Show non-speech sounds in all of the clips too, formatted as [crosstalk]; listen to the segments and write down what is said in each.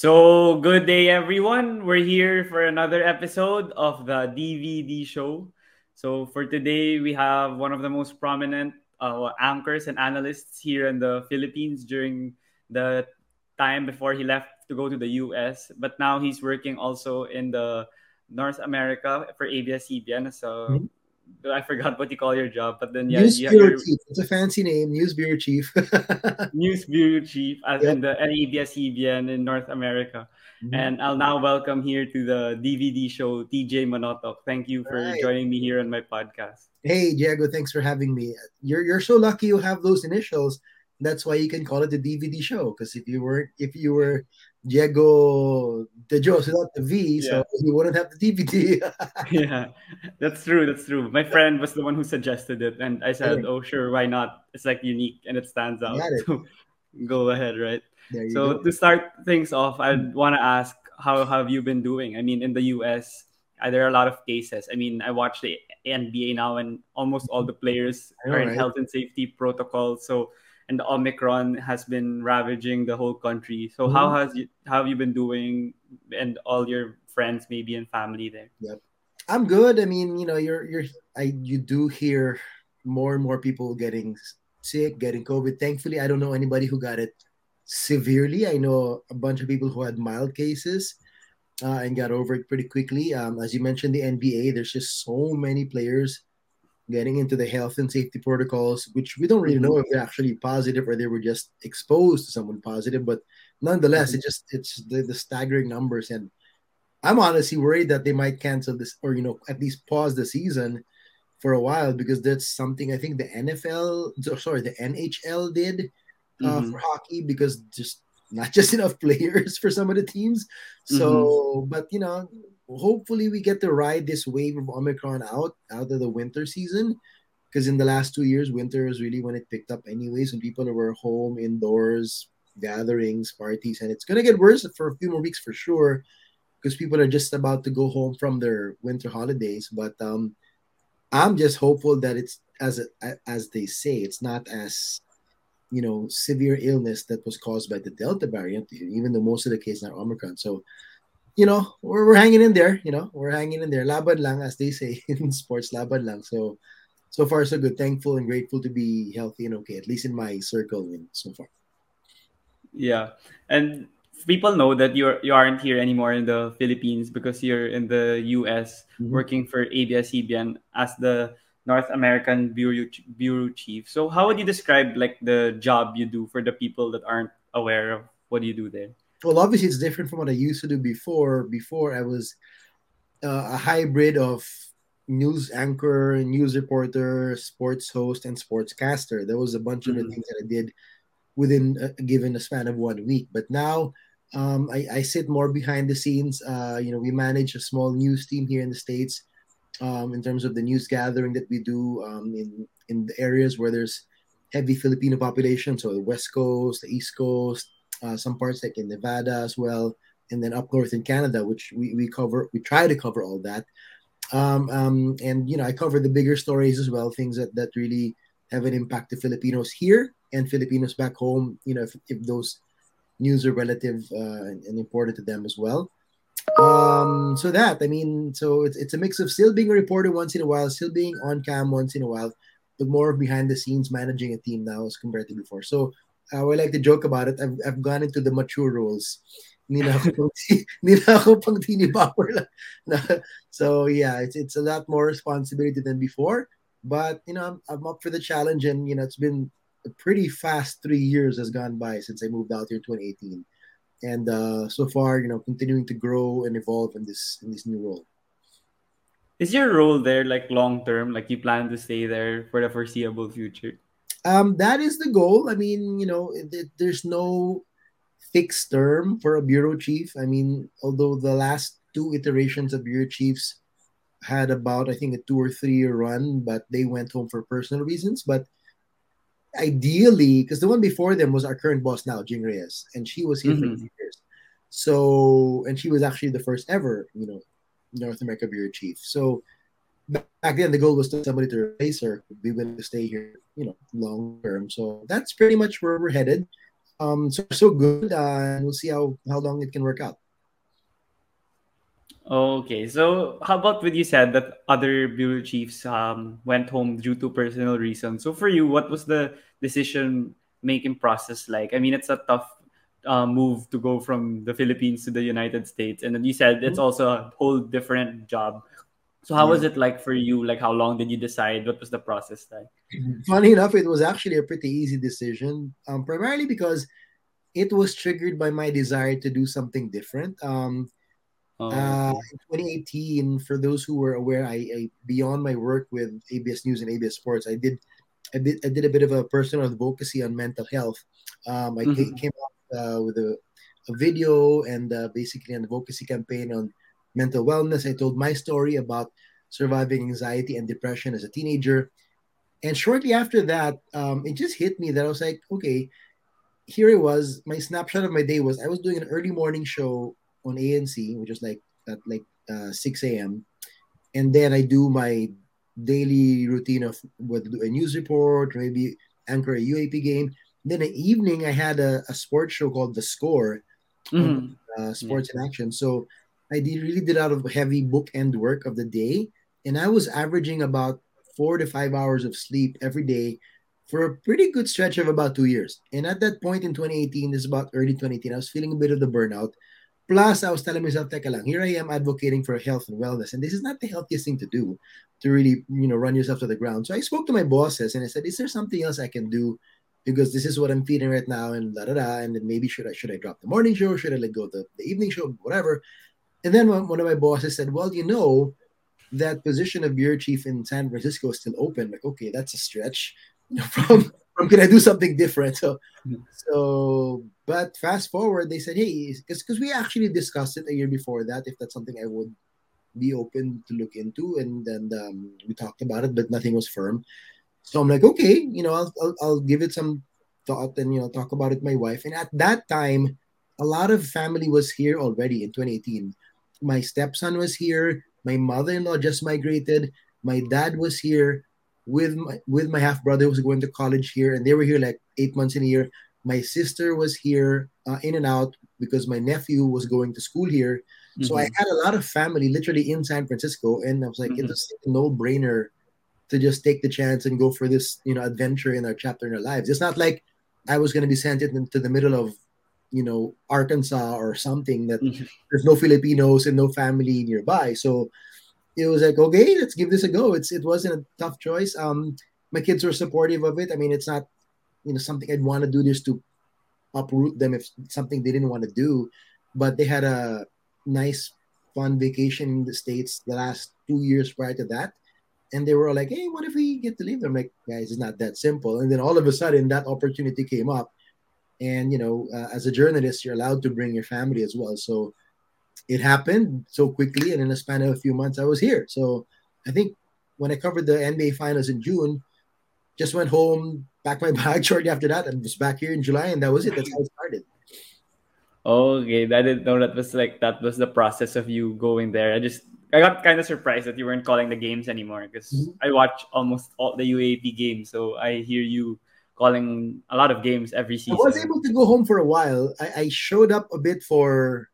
So, good day, everyone. We're here for another episode of the DVD show. So, for today, we have one of the most prominent uh, anchors and analysts here in the Philippines during the time before he left to go to the US. But now he's working also in the North America for ABS-CBN. So, mm-hmm. I forgot what you call your job, but then yeah, News Bureau Chief. It's a fancy name, News Bureau Chief. [laughs] News Bureau Chief, as yep. in the ABS-CBN in North America. Mm-hmm. And I'll now welcome here to the DVD show TJ Manotoc. Thank you for right. joining me here on my podcast. Hey Diego, thanks for having me. You're you're so lucky you have those initials. That's why you can call it the DVD show. Because if you weren't, if you were Diego De Jos without the V, yeah. so he wouldn't have the DVD. [laughs] yeah, that's true. That's true. My friend was the one who suggested it, and I said, "Oh, sure, why not? It's like unique and it stands out." It. So go ahead, right? So go. to start things off, I mm-hmm. want to ask, how have you been doing? I mean, in the U.S., there are a lot of cases. I mean, I watch the NBA now, and almost all the players are in right? health and safety protocols. So, and Omicron has been ravaging the whole country. So, mm-hmm. how has you how have you been doing, and all your friends, maybe and family there? Yep, I'm good. I mean, you know, you're you're I you do hear more and more people getting sick, getting COVID. Thankfully, I don't know anybody who got it severely. I know a bunch of people who had mild cases uh, and got over it pretty quickly. Um, as you mentioned, the NBA, there's just so many players getting into the health and safety protocols, which we don't really know if they're actually positive or they were just exposed to someone positive. But nonetheless, mm-hmm. it just it's the, the staggering numbers, and I'm honestly worried that they might cancel this or you know at least pause the season for a while because that's something I think the NFL, sorry, the NHL did uh, mm-hmm. for hockey because just not just [laughs] enough players for some of the teams. So, mm-hmm. but you know, hopefully we get to ride this wave of Omicron out out of the winter season. Because in the last two years, winter is really when it picked up, anyways, when people were home indoors, gatherings, parties, and it's gonna get worse for a few more weeks for sure. Because people are just about to go home from their winter holidays, but um, I'm just hopeful that it's as as they say, it's not as you know severe illness that was caused by the Delta variant, even though most of the cases are Omicron. So, you know, we're, we're hanging in there. You know, we're hanging in there. Laban lang, as they say [laughs] in sports, laban lang. So, so far so good. Thankful and grateful to be healthy and okay, at least in my circle. And so far. Yeah, and people know that you're you aren't here anymore in the Philippines because you're in the US mm-hmm. working for ABS-CBN as the North American bureau bureau chief. So how would you describe like the job you do for the people that aren't aware of what you do there? Well, obviously it's different from what I used to do before. Before I was uh, a hybrid of news anchor, news reporter, sports host, and sportscaster. There was a bunch mm-hmm. of the mm-hmm. things that I did within a, given a span of one week. But now um, I, I, sit more behind the scenes. Uh, you know, we manage a small news team here in the states um, in terms of the news gathering that we do um, in in the areas where there's heavy Filipino population, so the West Coast, the East Coast, uh, some parts like in Nevada as well, and then up north in Canada, which we, we cover. We try to cover all that, um, um, and you know I cover the bigger stories as well, things that that really have an impact to Filipinos here and Filipinos back home. You know if, if those news are relative uh, and important to them as well um so that i mean so it's, it's a mix of still being a reporter once in a while still being on cam once in a while but more of behind the scenes managing a team now as compared to before so uh, I like to joke about it I've, I've gone into the mature roles [laughs] so yeah it's, it's a lot more responsibility than before but you know I'm, I'm up for the challenge and you know it's been a pretty fast three years has gone by since I moved out here in 2018 and uh, so far, you know, continuing to grow and evolve in this in this new role. Is your role there like long term? Like you plan to stay there for the foreseeable future? Um, that is the goal. I mean, you know, it, there's no fixed term for a bureau chief. I mean, although the last two iterations of bureau chiefs had about, I think, a two or three year run, but they went home for personal reasons. But ideally, because the one before them was our current boss now, Jing Reyes, and she was here mm-hmm. for years. So, and she was actually the first ever, you know, North America bureau chief. So back then, the goal was to somebody to replace her, be willing to stay here, you know, long term. So that's pretty much where we're headed. Um, so so good, uh, and we'll see how how long it can work out. Okay, so how about what you said that other bureau chiefs um, went home due to personal reasons? So for you, what was the decision making process like? I mean, it's a tough uh, move to go from the Philippines to the United States, and then you said it's mm-hmm. also a whole different job. So how yeah. was it like for you? Like how long did you decide? What was the process like? [clears throat] Funny enough, it was actually a pretty easy decision, um, primarily because it was triggered by my desire to do something different. Um, Oh, uh, in 2018, for those who were aware, I, I, beyond my work with ABS News and ABS Sports, I did I did, I did a bit of a personal advocacy on mental health. Um, I mm-hmm. came up uh, with a, a, video and uh, basically an advocacy campaign on mental wellness. I told my story about surviving anxiety and depression as a teenager. And shortly after that, um, it just hit me that I was like, okay, here it was. My snapshot of my day was I was doing an early morning show on ANC, which is like at like uh, 6 a.m. And then I do my daily routine of whether do a news report, maybe anchor a UAAP game. Then in the evening, I had a, a sports show called The Score, mm-hmm. uh, Sports yeah. in Action. So I did, really did a lot of heavy bookend work of the day. And I was averaging about four to five hours of sleep every day for a pretty good stretch of about two years. And at that point in 2018, this is about early 2018, I was feeling a bit of the burnout. Plus, I was telling myself, teka lang, here I am advocating for health and wellness. And this is not the healthiest thing to do to really, you know, run yourself to the ground. So I spoke to my bosses and I said, is there something else I can do? Because this is what I'm feeling right now, and da da da. And then maybe should I should I drop the morning show? Should I let go the, the evening show? Whatever. And then one, of my bosses said, Well, you know, that position of bureau chief in San Francisco is still open. Like, okay, that's a stretch. [laughs] From from [laughs] can I do something different? So so but fast forward, they said, hey, because we actually discussed it a year before that, if that's something I would be open to look into. And then um, we talked about it, but nothing was firm. So I'm like, okay, you know, I'll, I'll, I'll give it some thought and, you know, talk about it with my wife. And at that time, a lot of family was here already in 2018. My stepson was here. My mother-in-law just migrated. My dad was here with my with my half brother who was going to college here, and they were here like eight months in a year. My sister was here uh, in and out because my nephew was going to school here. Mm-hmm. So I mm-hmm. had a lot of family literally in San Francisco, and I was like, mm-hmm. it was a no-brainer to just take the chance and go for this, you know, adventure in our chapter in our lives. It's not like I was going to be sent into the middle of, you know, Arkansas or something that mm-hmm. there's no Filipinos and no family nearby. So it was like, okay, let's give this a go. It's it wasn't a tough choice. Um, my kids were supportive of it. I mean, it's not you know something I'd want to do just to uproot them if something they didn't want to do. But they had a nice, fun vacation in the states the last two years prior to that, and they were like, "Hey, what if we get to leave?" I'm like, "Guys, it's not that simple." And then all of a sudden, that opportunity came up, and you know, uh, as a journalist, you're allowed to bring your family as well. So it happened so quickly, and in a span of a few months, I was here. So I think when I covered the NBA Finals in June, just went home, packed my [laughs] bag shortly after that, and was back here in July, and that was it. That's how it started. Okay, I didn't know that was like that was the process of you going there. I just I got kind of surprised that you weren't calling the games anymore because mm-hmm. I watch almost all the UAAP games, so I hear you calling a lot of games every season. I was able to go home for a while. I, I showed up a bit for,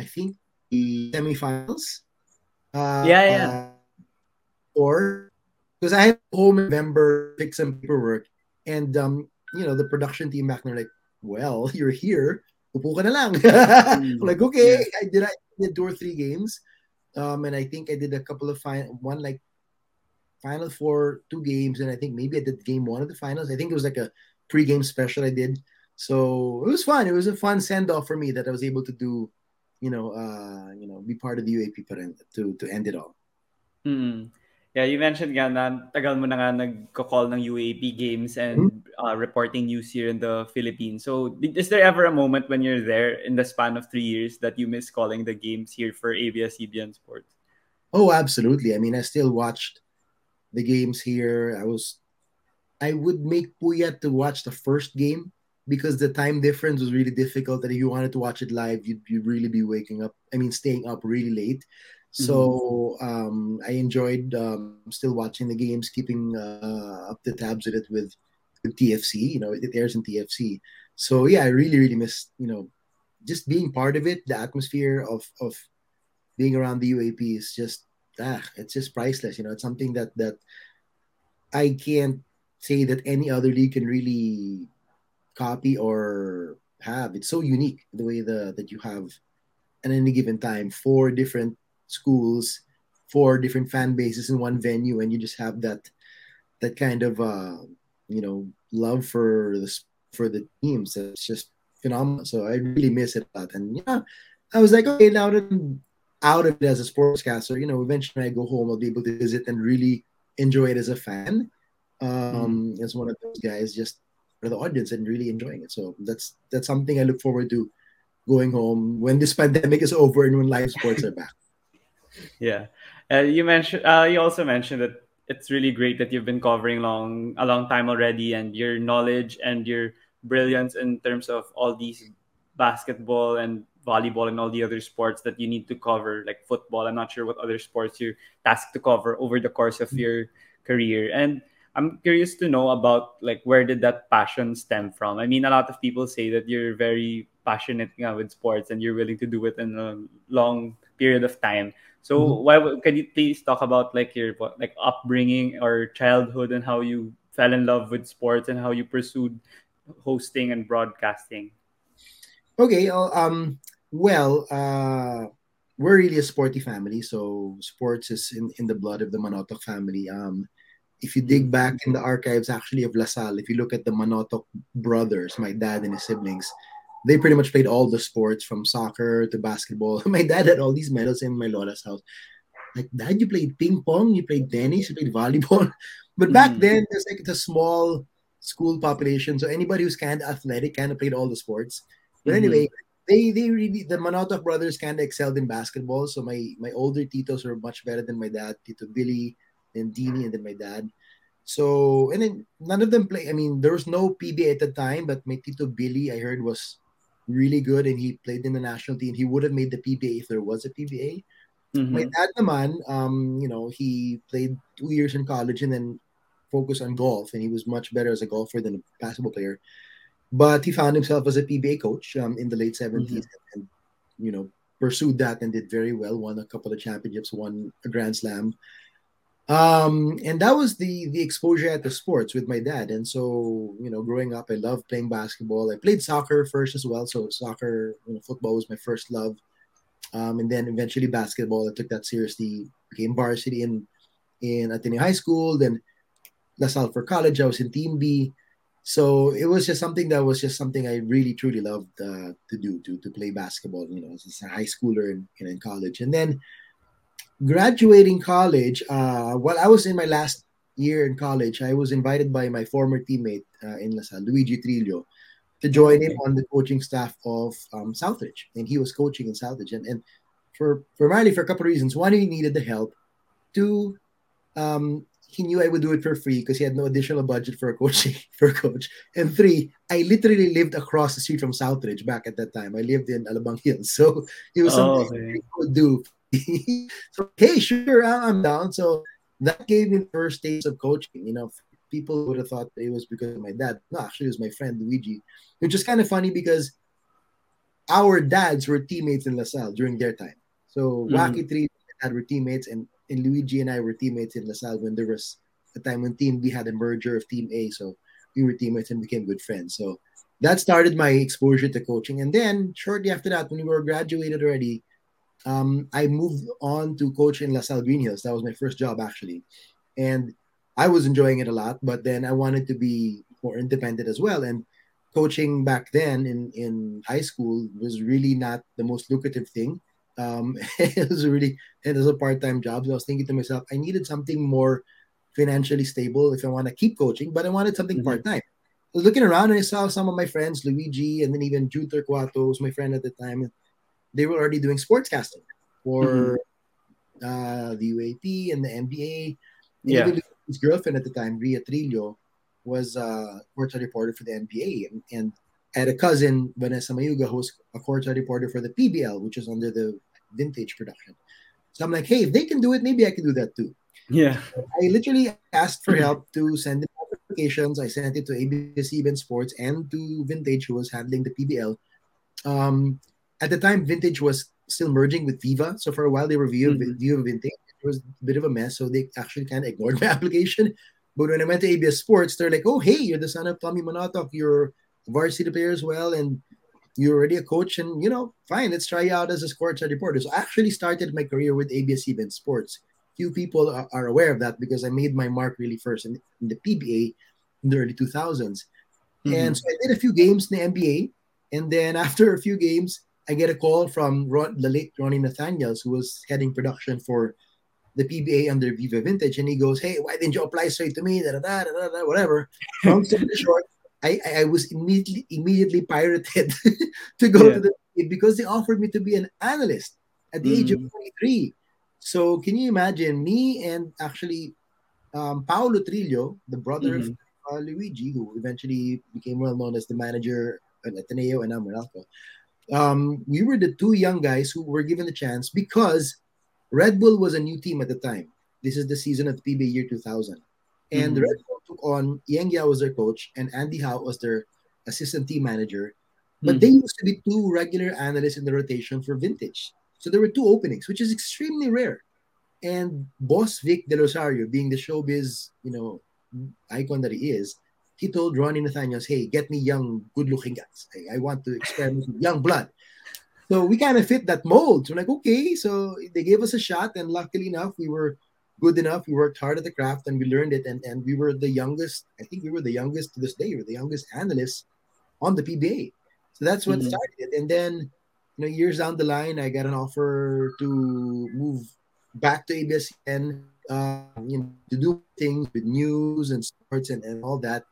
I think the semifinals. Uh, yeah, yeah. Uh, or because I had home in November, fix some paperwork, and um, you know, the production team back there like, well, [laughs] you're here, upo ka na lang. [laughs] mm, like, okay, yeah. I did I did two or three games. Um, and I think I did a couple of fine one like final four, two games, and I think maybe I did game one of the finals. I think it was like a pre-game special I did. So it was fun. It was a fun send-off for me that I was able to do, you know, uh, you know, be part of the UAAP to to end it all. Mm. Yeah, you mentioned nga na tagal mo na nga nagko-call ng UAAP games and mm-hmm. uh, reporting news here in the Philippines. So, is there ever a moment when you're there in the span of three years that you miss calling the games here for ABS-CBN Sports? Oh, absolutely. I mean, I still watched the games here. I was I would make Puyat to watch the first game because the time difference was really difficult. And if you wanted to watch it live, you'd, you'd really be waking up. I mean, staying up really late. So mm-hmm. um, I enjoyed um, still watching the games, keeping uh, up the tabs with it with, with TFC. You know, it airs in TFC. So yeah, I really, really miss you know just being part of it. The atmosphere of of being around the UAAP is just ah, it's just priceless. You know, it's something that that I can't say that any other league can really copy or have. It's so unique the way the that you have at any given time four different schools, four different fan bases in one venue, and you just have that that kind of uh, you know love for the for the teams. It's just phenomenal. So I really miss it a lot. And yeah, I was like, okay, now that out of it as a sportscaster, you know, eventually I go home, I'll be able to visit and really enjoy it as a fan. Um, mm. as one of those guys, just for the audience and really enjoying it. So that's that's something I look forward to going home when this pandemic is over and when live sports are back. [laughs] Yeah, uh, you mentioned. Uh, you also mentioned that it's really great that you've been covering long a long time already, and your knowledge and your brilliance in terms of all these basketball and volleyball and all the other sports that you need to cover, like football. I'm not sure what other sports you're tasked to cover over the course of your career. And I'm curious to know about like where did that passion stem from? I mean, a lot of people say that you're very passionate you with sports and you're willing to do it in a long period of time. So mm-hmm. why can you please talk about like your like upbringing or childhood and how you fell in love with sports and how you pursued hosting and broadcasting? Okay, um, well, uh, we're really a sporty family, so sports is in, in the blood of the Manotoc family. Um, if you dig back in the archives, actually of LaSalle, if you look at the Manotoc brothers, my dad and his siblings, they pretty much played all the sports from soccer to basketball. [laughs] my dad had all these medals in my Lola's house. Like, dad, you played ping pong, you played tennis, you played volleyball. [laughs] But back mm. then, there's like a small school population. So anybody who's kind of athletic kind of played all the sports. But mm-hmm. They they really the Manotoc brothers kind of excelled in basketball. So my my older titos were much better than my dad, Tito Billy, then Dini, and then my dad. So and then none of them play. I mean, there was no PBA at the time, but my Tito Billy I heard was really good and he played in the national team. He would have made the PBA if there was a PBA. Mm-hmm. My dad naman, um, you know, he played two years in college and then focused on golf, and he was much better as a golfer than a basketball player. But he found himself as a PBA coach um, in the late 70s mm-hmm. and, you know, pursued that and did very well, won a couple of championships, won a Grand Slam. Um, and that was the the exposure at the sports with my dad. And so, you know, growing up, I loved playing basketball. I played soccer first as well. So soccer, you know, football was my first love. Um, and then eventually basketball. I took that seriously, became varsity in in Ateneo High School, then LaSalle for college. I was in Team B. So it was just something that was just something I really truly loved uh, to do to to play basketball. You know, as a high schooler in, in college, and then graduating college. Uh, while I was in my last year in college, I was invited by my former teammate uh, in LaSalle, Luigi Trillo, to join him on the coaching staff of um, Southridge, and he was coaching in Southridge, and and for primarily for a couple of reasons. One, he needed the help. Two, um, he knew I would do it for free because he had no additional budget for a coaching [laughs] for a coach. And three, I literally lived across the street from Southridge back at that time. I lived in Alabang Hills, so [laughs] it was oh, something okay. I could do. [laughs] so hey, sure, I'm down. So that gave me the first taste of coaching. You know, people would have thought it was because of my dad. No, actually, it was my friend Luigi, which is kind of funny because our dads were teammates in LaSalle during their time. So mm-hmm. Wacky Three had were teammates, and and Luigi and I were teammates in LaSalle when there was a time when Team B had a merger of Team A. So we were teammates and became good friends. So that started my exposure to coaching. And then shortly after that, when we were graduated already, um, I moved on to coach in LaSalle Green Hills. That was my first job actually. And I was enjoying it a lot, but then I wanted to be more independent as well. And coaching back then in, in high school was really not the most lucrative thing. Um, [laughs] it was really it was a part-time job. So I was thinking to myself, I needed something more financially stable if I want to keep coaching, but I wanted something mm-hmm. part-time. I was looking around and I saw some of my friends, Luigi, and then even Jude Turcuato was my friend at the time. They were already doing sportscasting for mm-hmm. uh, the UAAP and the NBA. And yeah. his girlfriend at the time, Ria Trillo, was a courtside reporter for the NBA, and, and had a cousin, Vanessa Mayuga, who was a courtside reporter for the PBL, which is under the vintage production. So I'm like, hey, if they can do it, maybe I can do that too. Yeah. I literally asked for help to send applications. I sent it to ABS-CBN Sports and to Vintage, who was handling the PBL. Um, at the time, Vintage was still merging with Viva. So for a while, they were Viva, mm-hmm. Viva Vintage. It was a bit of a mess. So they actually kind of ignored [laughs] my application. But when I went to ABS Sports, they're like, oh, hey, you're the son of Tommy Manotoc. You're varsity player as well. And you're already a coach. And, you know, fine, let's try you out as a sports reporter. So I actually started my career with ABS-CBN Sports. Few people are, are, aware of that because I made my mark really first in, in the PBA in the early 2000s. Mm-hmm. And so I did a few games in the NBA. And then [laughs] after a few games, I get a call from Ron, the late Ronnie Nathanielsz, who was heading production for the PBA under Viva Vintage, and he goes, "Hey, why didn't you apply straight to me?" Da, da, da, da, da, whatever. Long story short, I, I was immediately immediately pirated [laughs] to go yeah. to the because they offered me to be an analyst at the mm. age of mm. 23. So can you imagine me and actually um, Paolo Trillo, the brother mm-hmm. of uh, Luigi, who eventually became well known as the manager at Ateneo and now Meralco. Um, we were the two young guys who were given the chance because Red Bull was a new team at the time. This is the season of PBA year 2000. And mm-hmm. Red Bull took on Yeng Guiao was their coach and Andy Howe was their assistant team manager. But mm-hmm. they used to be two regular analysts in the rotation for vintage. So there were two openings, which is extremely rare. And boss Vic Del Rosario, being the showbiz, you know, icon that he is, he told Ronnie Nathanielsz, hey, get me young, good-looking guys. I, I want to experiment with young blood. So we kind of fit that mold. So we're like, okay, so they gave us a shot, and luckily enough, we were good enough. We worked hard at the craft, and we learned it. And and we were the youngest. I think we were the youngest to this day. We were the youngest analysts on the PBA. So that's what mm-hmm. started. And then, you know, years down the line, I got an offer to move back to ABS-CBN, uh, you know, to do things with news and sports and, and all that.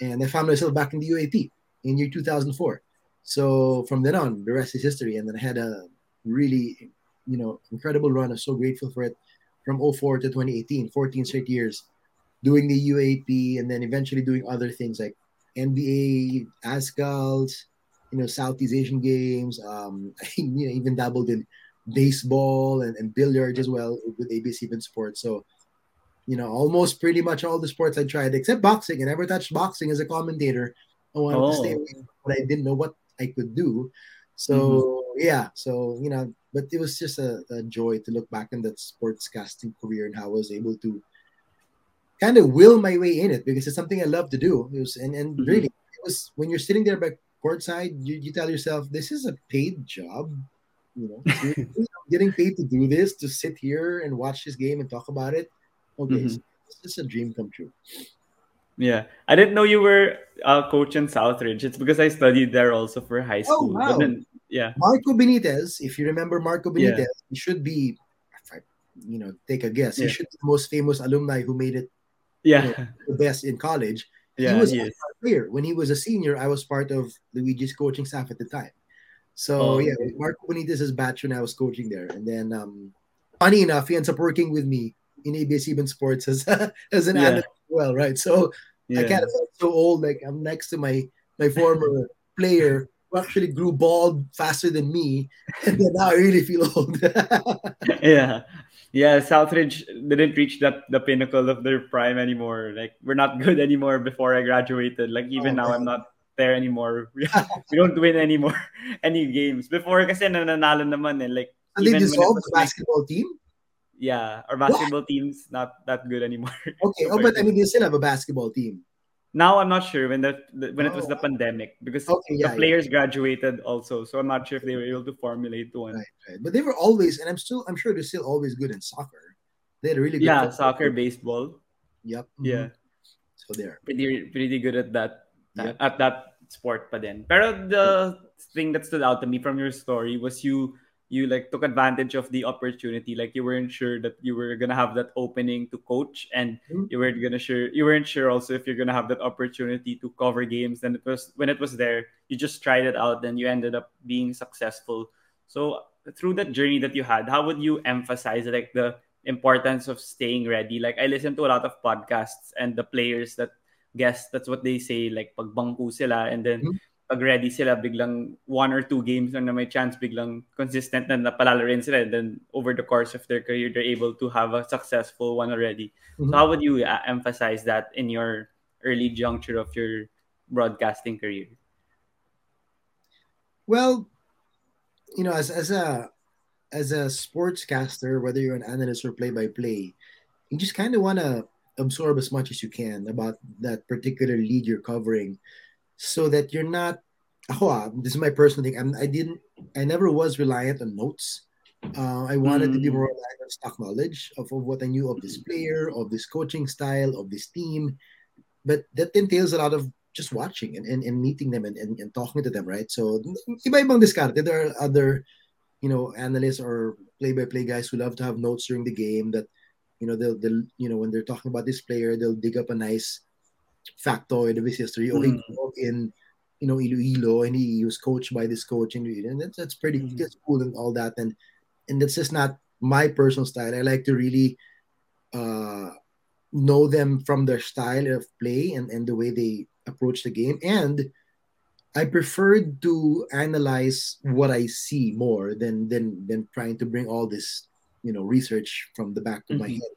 And I found myself back in the UAAP in year 2004. So from then on, the rest is history. And then I had a really, you know, incredible run. I'm so grateful for it from 04 to 2018, 14 straight years doing the UAAP and then eventually doing other things like NBA, ASCALs, you know, Southeast Asian games. Um, [laughs] you know, even dabbled in baseball and, and billiards as well with ABS-CBN Sports. So, you know, almost pretty much all the sports I tried except boxing. I never touched boxing as a commentator. I wanted oh. to stay away, but I didn't know what I could do. So mm-hmm. yeah, so you know, but it was just a, a, joy to look back in that sportscasting career and how I was able to kind of will my way in it because it's something I love to do. It was and, and mm-hmm. really it was when you're sitting there by courtside, you, you tell yourself this is a paid job. You know, [laughs] getting paid to do this, to sit here and watch this game and talk about it. Okay, mm-hmm. so it's just a dream come true. Yeah, I didn't know you were a coach in Southridge. It's because I studied there also for high oh, school. Oh, wow. Then, yeah, Marco Benitez. If you remember Marco Benitez, yeah. he should be, I, you know, take a guess. Yeah. He should be the most famous alumni who made it. Yeah, you know, the best in college. Yeah, he was he player when he was a senior. I was part of Luigi's coaching staff at the time. So oh, yeah. Marco Benitez's batch when I was coaching there, and then um, funny enough, he ends up working with me in ABS-CBN Sports as [laughs] as an yeah. analyst well, right? So yeah. I kind of felt so old, like I'm next to my my former [laughs] player who actually grew bald faster than me, [laughs] and then now I really feel old. yeah, yeah. Southridge didn't reach that the pinnacle of their prime anymore. Like we're not good anymore. Before I graduated, like even oh, now, man. I'm not there anymore. we don't win anymore any games. Before kasi nananalo naman eh. Like and they dissolved the basketball like, team? Yeah, our basketball what? team's not that good anymore. [laughs] Okay, oh, but I mean, they still have a basketball team. Now I'm not sure when the, the when oh. it was the oh. pandemic because okay, yeah, the players yeah. graduated also, so I'm not sure if they were able to formulate one. Right, right. But they were always, and I'm still, I'm sure they're still always good in soccer. They had really good. Yeah, soccer, baseball. Yep. Mm-hmm. Yeah. So they're pretty pretty good at that yep. at that sport. But then, pero the thing that stood out to me from your story was you you like took advantage of the opportunity like you weren't sure that you were gonna have that opening to coach and mm-hmm. you weren't gonna sure you weren't sure also if you're gonna have that opportunity to cover games then it was when it was there you just tried it out and you ended up being successful so through that journey that you had how would you emphasize like the importance of staying ready like i listen to a lot of podcasts and the players that guess that's what they say like pag bangku sila and then mm-hmm. Pag ready sila biglang one or two games na, may chance biglang consistent na napalala rin sila. And then over the course of their career they're able to have a successful one already. Mm-hmm. so how would you uh, emphasize that in your early juncture of your broadcasting career? Well you know as, as a as a sportscaster whether you're an analyst or play by play you just kind of want to absorb as much as you can about that particular league you're covering so that you're not oh, this is my personal thing I'm, i didn't i never was reliant on notes uh, i wanted mm. to be more mm. reliant on stock knowledge of, of what i knew of this player of this coaching style of this team but that entails a lot of just watching and, and, and meeting them and, and, and talking to them right so iba-ibang diskarte there are other you know analysts or play-by-play guys who love to have notes during the game that you know they'll, they'll you know when they're talking about this player they'll dig up a nice factoid of his history. Mm. He in you know Iloilo and he, was coached by this coach in Iloilo. And that's, that's pretty mm. that's cool and all that. And and that's just not my personal style. I like to really uh, know them from their style of play and, and the way they approach the game. And I prefer to analyze what I see more than than than trying to bring all this, you know, research from the back of mm-hmm. my head.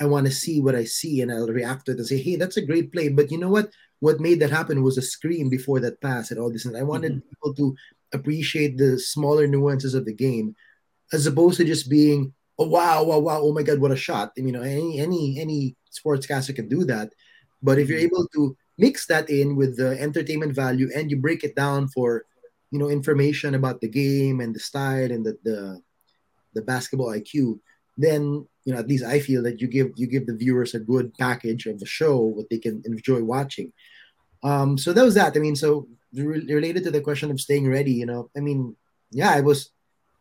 I want to see what I see and I'll react to it and say, hey, that's a great play. But you know what? What made that happen was a screen before that pass and all this. And I wanted mm-hmm. people to appreciate the smaller nuances of the game as opposed to just being, oh wow, wow, wow, oh my god, what a shot. I mean, you know, any any any sportscaster can do that. But if you're mm-hmm. able to mix that in with the entertainment value and you break it down for you know information about the game and the style and the the, the basketball IQ, then you know at least I feel that you give you give the viewers a good package of the show what they can enjoy watching. Um, so that was that. I mean, so re- related to the question of staying ready, you know, I mean, yeah, I was.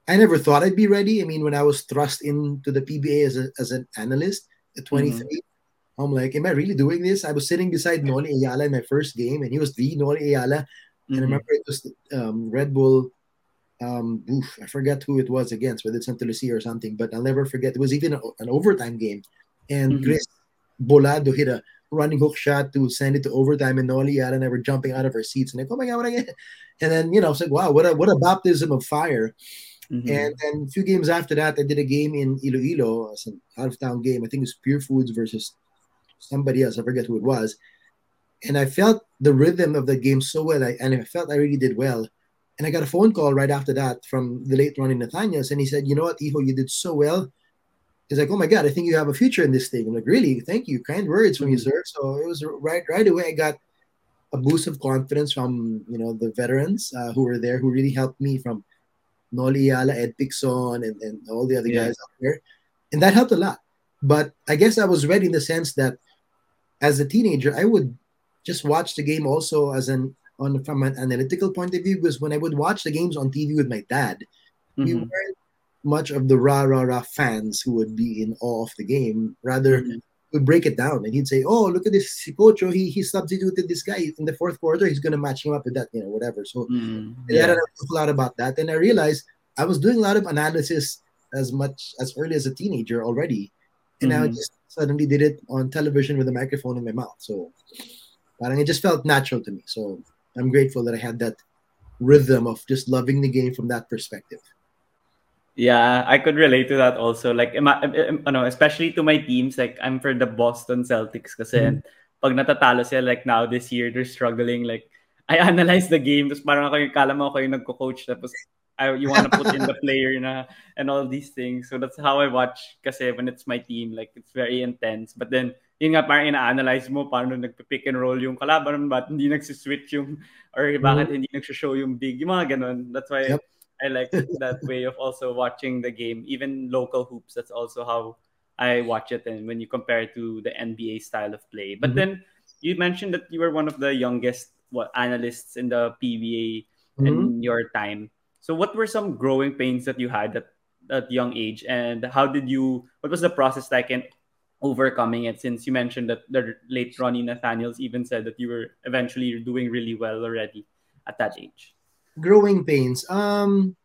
I never thought I'd be ready. I mean, when I was thrust into the PBA as, a, as an analyst at 23, mm-hmm. I'm like, am I really doing this? I was sitting beside Noli Eala in my first game, and he was the Noli Eala. Mm-hmm. And I remember it was um, Red Bull um, oof, I forget who it was against, whether it's Santa Lucia or something, but I'll never forget. It was even a, an overtime game, and mm-hmm. Chris Bolado hit a running hook shot to send it to overtime, and Noli and I were jumping out of our seats, and like, oh my god, what I get? And then you know, I was like, wow, what a what a baptism of fire. Mm-hmm. And then a few games after that, I did a game in Iloilo, as an out of town game. I think it was Pure Foods versus somebody else. I forget who it was. And I felt the rhythm of the game so well, I, and I felt I really did well. And I got a phone call right after that from the late Ronnie Nathanielsz, and he said, "You know what, Iho, you did so well." He's like, "Oh my God, I think you have a future in this thing." I'm like, "Really? Thank you, kind words from you, mm-hmm. sir." So it was right right away. I got a boost of confidence from you know the veterans uh, who were there, who really helped me from Noli Eala, Ed Picson, and, and all the other yeah. guys out there, and that helped a lot. But I guess I was ready in the sense that as a teenager, I would just watch the game also as an on from an analytical point of view because when I would watch the games on TV with my dad, mm-hmm. we weren't much of the rah rah rah fans who would be in awe of the game. Rather, mm-hmm. would break it down and he'd say, "Oh, look at this Sicocho. He he substituted this guy in the fourth quarter. He's gonna match him up with that, you know, whatever." So mm-hmm. yeah. I a lot about that, and I realized I was doing a lot of analysis as much as early as a teenager already, and mm-hmm. I just suddenly did it on television with a microphone in my mouth. So, parang it just felt natural to me. So I'm grateful that I had that rhythm of just loving the game from that perspective. Yeah, I could relate to that also. Like, ano, especially to my teams, like I'm for the Boston Celtics kasi mm-hmm. pag natatalo sila, like now this year, they're struggling. Like, I [laughs] analyze the game, tapos parang ako yung, kala mo ako yung nagko-coach, tapos I, you want to put in the player na, and all these things. So that's how I watch kasi when it's my team, like, it's very intense. But then, yun nga parang ina-analyze mo paano nagpe-pick and roll yung kalaban ba't hindi nagsiswitch yung or bakit mm-hmm. hindi nagsho-show yung big yung mga ganun that's why yep. I like that way of also watching the game even local hoops that's also how I watch it and when you compare it to the NBA style of play but mm-hmm. then you mentioned that you were one of the youngest what analysts in the PBA mm-hmm. in your time so what were some growing pains that you had at that young age and how did you what was the process like and overcoming it since you mentioned that the late Ronnie Nathanielsz even said that you were eventually doing really well already at that age? Growing pains. Um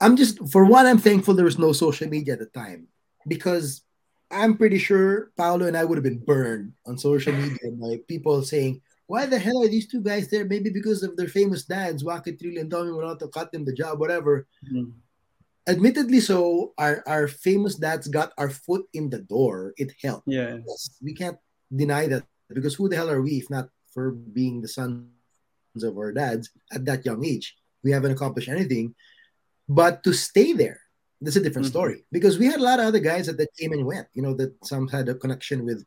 I'm just for one, I'm thankful there was no social media at the time because I'm pretty sure Paolo and I would have been burned on social media by people saying, why the hell are these two guys there? Maybe because of their famous dads, Waka Trillo and Tommy Manotoc cut them the job, whatever. Mm-hmm. Admittedly, so our, our famous dads got our foot in the door. It helped. Yeah. We can't deny that because who the hell are we if not for being the sons of our dads at that young age? We haven't accomplished anything. But to stay there, that's a different mm-hmm. story because we had a lot of other guys that, that came and went. You know, that some had a connection with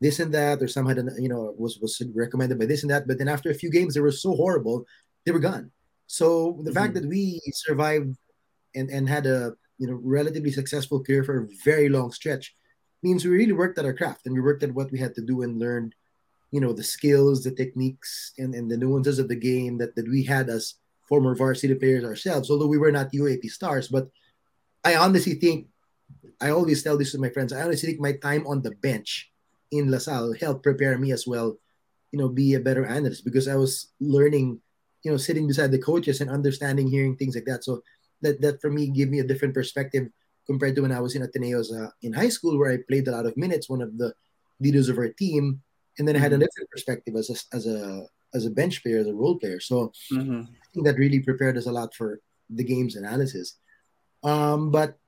this and that, or some had, a, you know, was was recommended by this and that. But then after a few games, they were so horrible, they were gone. So the mm-hmm. fact that we survived and and had a you know relatively successful career for a very long stretch means we really worked at our craft and we worked at what we had to do and learned you know the skills the techniques and, and the nuances of the game that, that we had as former varsity players ourselves although we were not uaap stars. But i honestly think i always tell this to my friends i honestly think my time on the bench in lasalle helped prepare me as well you know be a better analyst because i was learning you know sitting beside the coaches and understanding hearing things like that. So that that for me gave me a different perspective compared to when I was in Ateneos uh, in high school, where I played a lot of minutes, one of the leaders of our team, and then I had a mm-hmm. different perspective as a, as a as a bench player, as a role player. So mm-hmm. I think that really prepared us a lot for the game's analysis. Um, but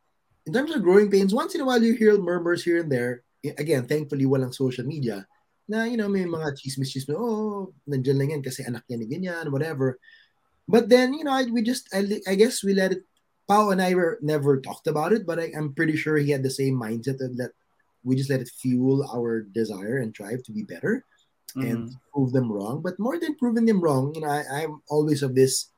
in terms of growing pains, once in a while you hear murmurs here and there. Again, thankfully, walang social media. Na, you know, may mga chismis chismis, oh, nandiyan lang yan kasi anak niya ni ganyan, whatever. But then, you know, I, we just, I, I guess we let it Pao and I were never talked about it, but I, am pretty sure he had the same mindset that, that we just let it fuel our desire and drive to be better mm-hmm. and prove them wrong. But more than proving them wrong, you know, I, am always of this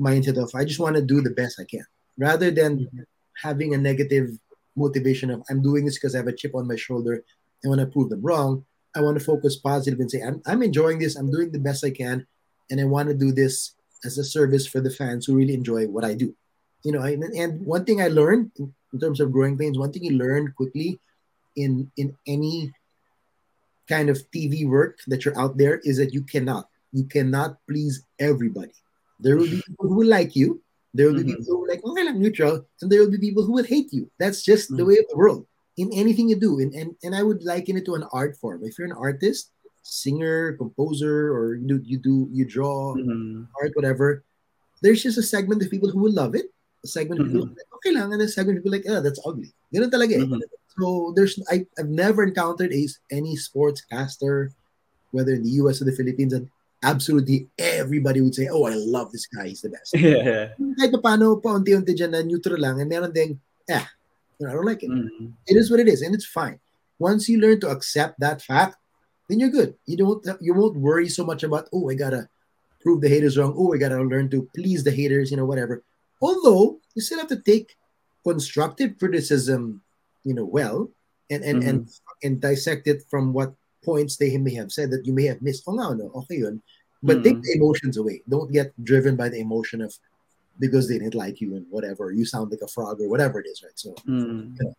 mindset of I just want to do the best I can rather than mm-hmm. having a negative motivation of I'm doing this because I have a chip on my shoulder and want to prove them wrong. I want to focus positive and say I'm, I'm enjoying this. I'm doing the best I can, and I want to do this as a service for the fans who really enjoy what I do you know, and, and one thing I learned in, in terms of growing pains, one thing you learn quickly in in any kind of TV work that you're out there is that you cannot you cannot please everybody. There will be people who will like you. There will be mm-hmm. people who are like, okay, I'm neutral, and there will be people who will hate you. That's just mm-hmm. the way of the world in anything you do. And, and and I would liken it to an art form. If you're an artist, singer, composer, or you do you do you draw mm-hmm. art, whatever, there's just a segment of people who will love it, A segment mm-hmm. people like, okay lang, and a segment of people like, oh, that's ugly. Ganun talaga eh. Mm-hmm. So there's, I, I've never encountered a, any sportscaster, whether in the US or the Philippines, and absolutely everybody would say, oh, I love this guy, he's the best. [laughs] Yeah. Kahit pa paano, paunti-unti dyan na neutral lang, and meron ding, eh, I don't like it. Mm-hmm. it is what it is, and it's fine. Once you learn to accept that fact, then you're good. You don't, you won't worry so much about, oh, I gotta prove the haters wrong. Oh, I gotta learn to please the haters, you know, whatever. Although you still have to take constructive criticism, you know, well, and and mm-hmm. and and dissect it from what points they may have said that you may have missed. Oh, no, no, okay, yun. But mm-hmm. take the emotions away. Don't get driven by the emotion of because they didn't like you and whatever. You sound like a frog or whatever it is, right? So, mm-hmm. you know.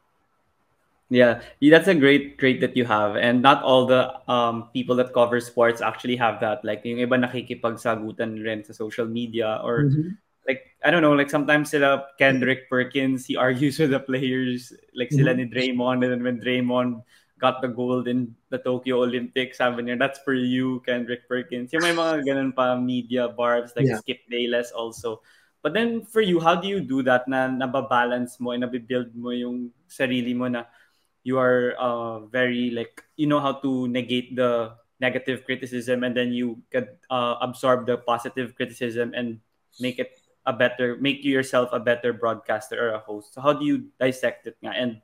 Yeah, that's a great trait that you have. And not all the um, people that cover sports actually have that. Like, yung iba nakikipagsagutan rin sa social media or mm-hmm like I don't know, like sometimes sila Kendrick Perkins, he argues [laughs] with the players, like sila mm-hmm. ni Draymond, and then when Draymond got the gold in the Tokyo Olympics, sabi niya, that's for you, Kendrick Perkins. Yung may mga ganun pa media barbs, like yeah. Skip Bayless also. But then for you, how do you do that na nababalance mo and nabibuild mo yung sarili mo na you are uh, very like, you know how to negate the negative criticism and then you could uh, absorb the positive criticism and make it a better make you yourself a better broadcaster or a host. So how do you dissect it and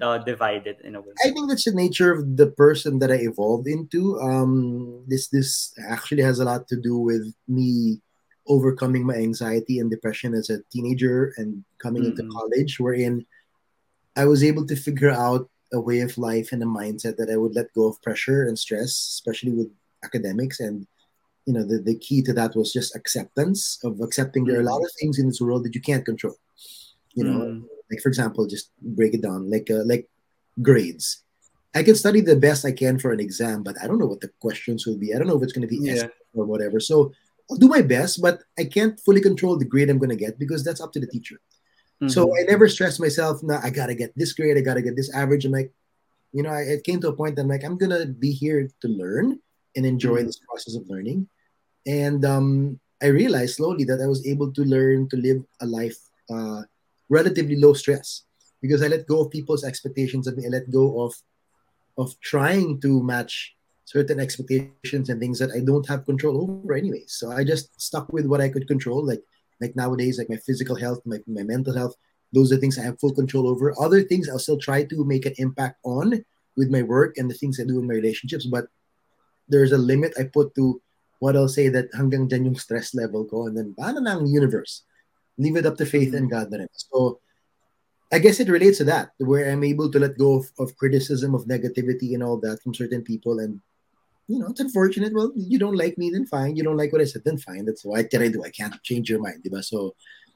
uh, divide it in a way? I think that's the nature of the person that i evolved into. Um this this actually has a lot to do with me overcoming my anxiety and depression as a teenager and coming mm-hmm. into college wherein i was able to figure out a way of life and a mindset that i would let go of pressure and stress especially with academics and you know the, the key to that was just acceptance of accepting there are a lot of mm. things in this world that you can't control you know mm. like for example just break it down like uh, like grades i can study the best i can for an exam but i don't know what the questions will be i don't know if it's going to be yeah. or whatever so i'll do my best but i can't fully control the grade i'm going to get because that's up to the teacher mm-hmm. so i never stress myself now i gotta get this grade i gotta get this average i'm like You know, I, it came to a point that I'm like, I'm gonna be here to learn and enjoy mm-hmm. this process of learning. And um, I realized slowly that I was able to learn to live a life uh, relatively low stress because I let go of people's expectations of me. I let go of of trying to match certain expectations and things that I don't have control over anyways. So I just stuck with what I could control, like like nowadays, like my physical health, my, my mental health. Those are things I have full control over. Other things I'll still try to make an impact on with my work and the things I do in my relationships, but there's a limit I put to what I'll say that hanggang dyan yung stress level ko and then paano na ang universe? Leave it up to faith mm-hmm. and God na rin. So I guess it relates to that, where I'm able to let go of, of criticism, of negativity and all that from certain people and you know, it's unfortunate. Well, you don't like me, then fine. You don't like what I said, then fine. That's what can I do? I can't change your mind, diba? So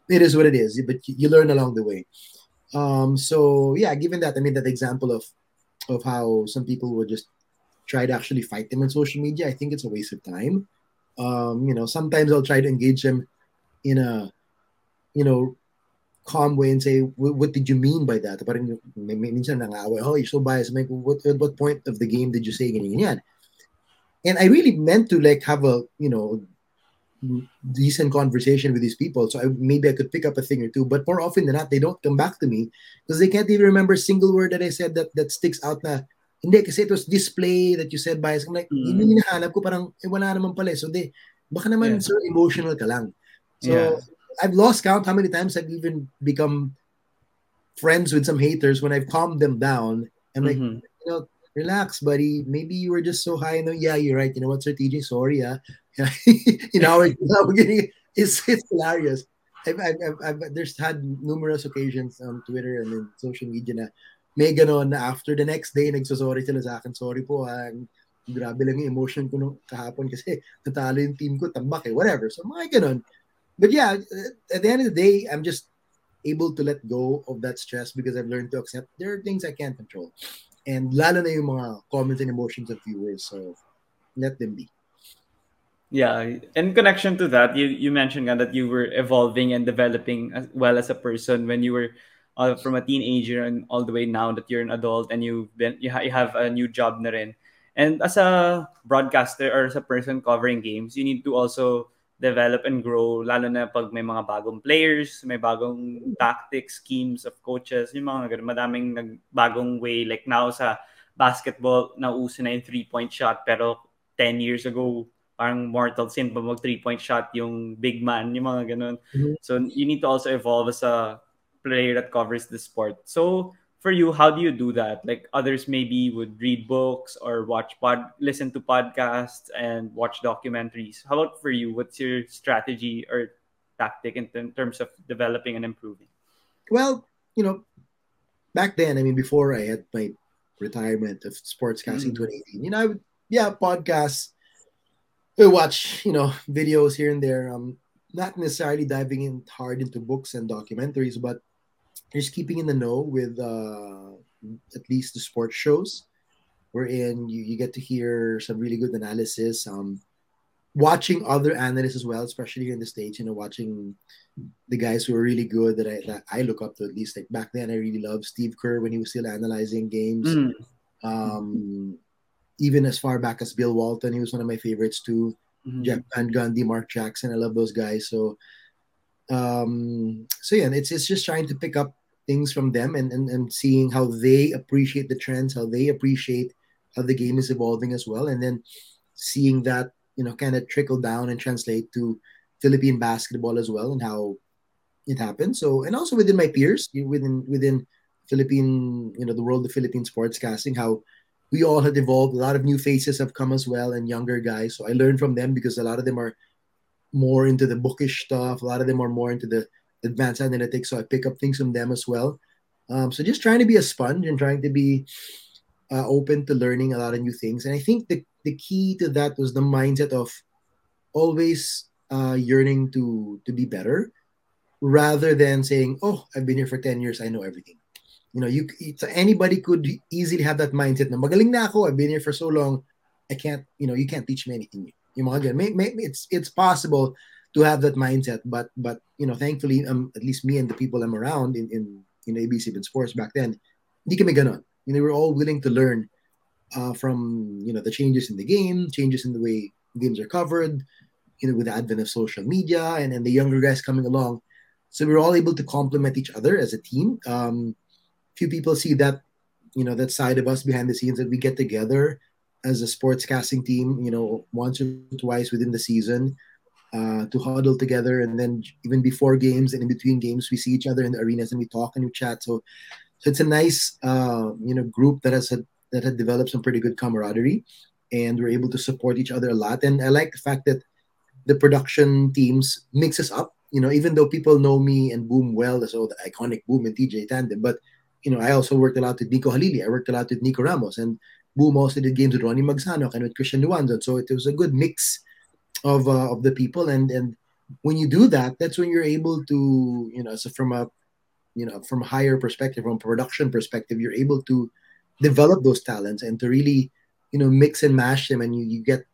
it is what it is. But you learn along the way. Um, so yeah, given that, I mean that example of of how some people would just try to actually fight them on social media, I think it's a waste of time. Um, you know, sometimes I'll try to engage them in a, you know, calm way and say, what did you mean by that? Parang minsan nangawa, oh, you're so biased. Like, what, at what point of the game did you say ganyan? And I really meant to like have a you know decent conversation with these people. So I, maybe I could pick up a thing or two. But more often than not, they don't come back to me because they can't even remember a single word that I said that that sticks out na hindi kasi it was display that you said bias. I'm like, mm. yun hinahanap ko parang eh, wala naman pala. So they, baka naman yeah. sir emotional ka lang. So yeah. I've lost count how many times I've even become friends with some haters when I've calmed them down. I'm like, mm-hmm. you know, relax, buddy. Maybe you were just so high. No, yeah, you're right. You know what, Sir TJ? Sorry, yeah. you know, we're getting it's it's hilarious. I've, I've, I've, I've, there's had numerous occasions on Twitter and in social media na may ganon after the next day nagsosorry sila sa akin. Sorry po, ah, grabe lang yung emotion ko nung kahapon kasi [laughs] natalo yung team ko, tambak eh, whatever. So mga ganon. But yeah, at the end of the day, I'm just able to let go of that stress because I've learned to accept there are things I can't control. And lalo na yung mga comments and emotions of viewers. So let them be. Yeah, in connection to that, you you mentioned that you were evolving and developing as well as a person when you were uh, from a teenager and all the way now that you're an adult and you've been you, ha- you have a new job na rin. And as a broadcaster or as a person covering games, you need to also develop and grow, lalo na pag may mga bagong players, may bagong tactics, schemes of coaches, yung mga ganun, madaming bagong way. Like now sa basketball, nauso na yung three-point shot, pero 10 years ago, parang mortal sin pa mag three-point shot yung big man, yung mga ganun. Mm-hmm. So you need to also evolve as a player that covers the sport. So for you, how do you do that? Like others maybe would read books or watch pod, listen to podcasts and watch documentaries. How about for you? What's your strategy or tactic in, in terms of developing and improving? Well, you know, back then, I mean, before I had my retirement of sportscasting mm. 2018, you know, I would, yeah, podcasts. I watch, you know, videos here and there. Um, not necessarily diving in hard into books and documentaries, but just keeping in the know with uh, at least the sports shows, wherein you, you get to hear some really good analysis. Um, watching other analysts as well, especially here in the states, you know, watching the guys who are really good that I that I look up to at least. Like back then, I really loved Steve Kerr when he was still analyzing games. Mm. Um, even as far back as Bill Walton, he was one of my favorites too. Mm-hmm. Jeff Van Gundy, Mark Jackson, I love those guys. So, um, so yeah, it's it's just trying to pick up things from them and, and, and seeing how they appreciate the trends, how they appreciate how the game is evolving as well. And then seeing that, you know, kind of trickle down and translate to Philippine basketball as well and how it happens. So, and also within my peers, within, within Philippine, you know, the world of Philippine sportscasting, how we all have evolved. A lot of new faces have come as well and younger guys. So I learned from them because a lot of them are more into the bookish stuff. A lot of them are more into the advanced analytics, so I pick up things from them as well. Um, so just trying to be a sponge and trying to be uh, open to learning a lot of new things. And I think the, the key to that was the mindset of always uh, yearning to to be better, rather than saying, "Oh, I've been here for ten years, I know everything." You know, you anybody could easily have that mindset. Na magaling na ako, I've been here for so long, I can't. You know, you can't teach me anything. Yung mga may, may, it's it's possible to have that mindset. But but you know, thankfully, um, at least me and the people I'm around in in in ABC and sports back then, hindi kami ganon. you know, we're all willing to learn uh, from you know the changes in the game, changes in the way games are covered, you know, with the advent of social media and then the younger guys coming along. So we're all able to complement each other as a team. Um, few people see that, you know, that side of us behind the scenes that we get together as a sports casting team, you know, once or twice within the season uh, to huddle together. And then even before games and in between games, we see each other in the arenas and we talk and we chat. So, so it's a nice, uh, you know, group that has had, that had developed some pretty good camaraderie and we're able to support each other a lot. And I like the fact that the production teams mix us up. You know, even though people know me and Boom well as all the iconic Boom and TJ tandem, but you know, I also worked a lot with Mico Halili. I worked a lot with Nikko Ramos, and Boom also did games with Ronnie Magsanoc and with Christian Luanzon. So it was a good mix of uh, of the people, and and when you do that, that's when you're able to, you know, so from a you know from a higher perspective, from a production perspective, you're able to develop those talents and to really you know mix and mash them. And you, you get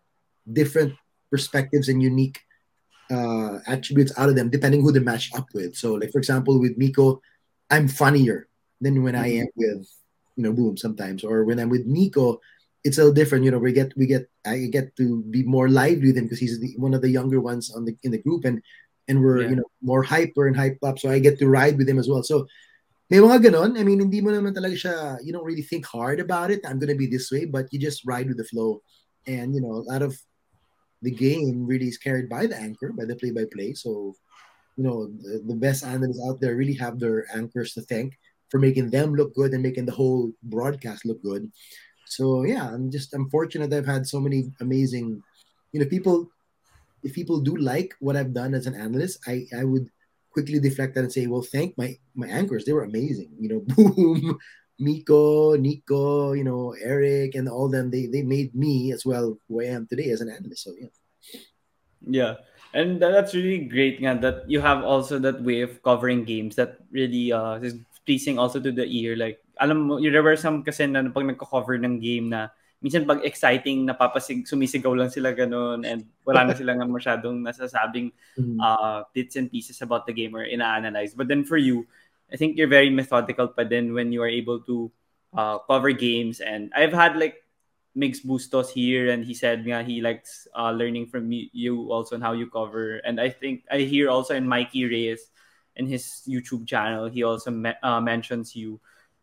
different perspectives and unique uh, attributes out of them depending who they match up with. So like for example with Mico i'm funnier than when i am with you know boom sometimes. Or when i'm with Nikko it's a little different you know we get we get i get to be more lively with him because he's the, one of the younger ones on the in the group and and we're yeah. you know more hyper and hype up so i get to ride with him as well so may mga ganon. I mean, hindi mo naman talaga siya, you don't really think hard about it. I'm gonna be this way, but you just ride with the flow. And, you know, a lot of the game really is carried by the anchor, by the play-by-play. So, you know, the, the best analysts out there really have their anchors to thank for making them look good and making the whole broadcast look good. So yeah, I'm just I'm fortunate I've had so many amazing, you know, people. If people do like what I've done as an analyst, I I would quickly deflect that and say, well, thank my my anchors. They were amazing. You know, [laughs] Boom, Mico, Nikko, you know, Eric, and all them. They they made me as well who I am today as an analyst. So yeah. Yeah. And that's really great nga, that you have also that way of covering games that really uh, is pleasing also to the ear. Like, alam mo, there were some kasi na pag nagko-cover ng game na minsan pag exciting napapasig sumisigaw lang sila ganun and wala na sila nga [laughs] masyadong nasasabing uh, bits and pieces about the game or ina-analyze. But then for you I think you're very methodical pa din when you are able to uh, cover games. And I've had like Mix Bustos here and he said nga he likes uh, learning from you also on how you cover. And I think I hear also in Mikey Reyes in his YouTube channel he also me- uh, mentions you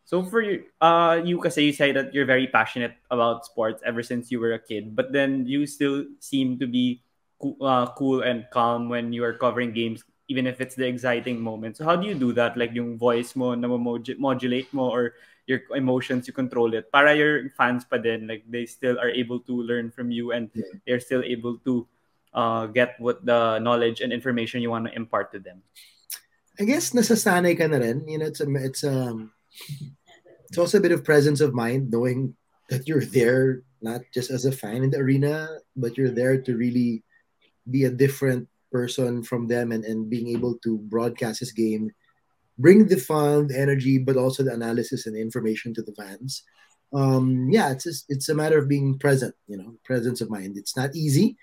so for you, uh, you, because you say that you're very passionate about sports ever since you were a kid, but then you still seem to be co- uh, cool and calm when you are covering games, even if it's the exciting moment. So how do you do that? Like yung voice mo na modulate mo or your emotions, you control it. Para your fans pa din, like they still are able to learn from you and yeah. they're still able to uh, get what the knowledge and information you want to impart to them. I guess nasasanay ka na rin. You know, it's a, it's um it's also a bit of presence of mind knowing that you're there not just as a fan in the arena but you're there to really be a different person from them and, and being able to broadcast this game bring the fun the energy but also the analysis and the information to the fans. Um yeah it's just, it's a matter of being present you know presence of mind. It's not easy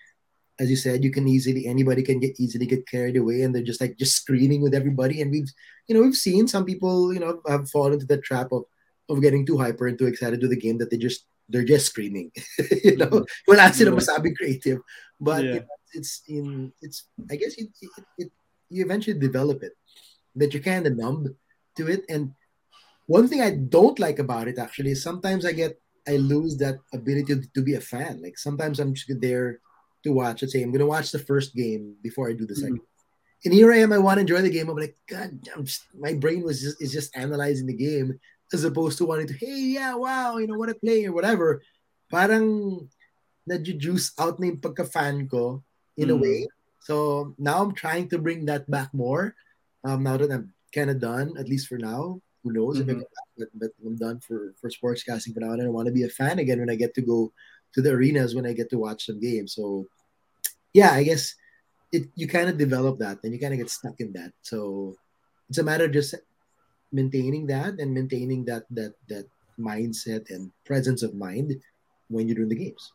as you said, you can easily anybody can get easily get carried away and they're just like just screaming with everybody. And we've you know we've seen some people you know have fallen into the trap of of getting too hyper and too excited to the game that they just they're just screaming. [laughs] you know, mm-hmm. wala sila masabing creative, but yeah. it's in it's I guess you it, it, you eventually develop it that you're kind of numb to it. And one thing I don't like about it actually is sometimes I get I lose that ability to, to be a fan. Like sometimes I'm just there to watch. Let's say I'm going to watch the first game before I do the 2nd mm-hmm. And here I am. I want to enjoy the game. I'm like, God, I'm just, my brain was just is just analyzing the game as opposed to wanting to, hey, yeah, wow, you know what a play or whatever. Parang na-juice out na yung pagka-fan ko in mm-hmm. a way. So now I'm trying to bring that back more. Um, now that I'm kind of done, at least for now. Who knows mm-hmm. if I mm-hmm. but, but I'm done for for sports casting for now. And I want to be a fan again when I get to go to the arenas when I get to watch some games. So yeah, I guess it you kind of develop that and you kind of get stuck in that. So it's a matter of just maintaining that and maintaining that that that mindset and presence of mind when you're doing the games.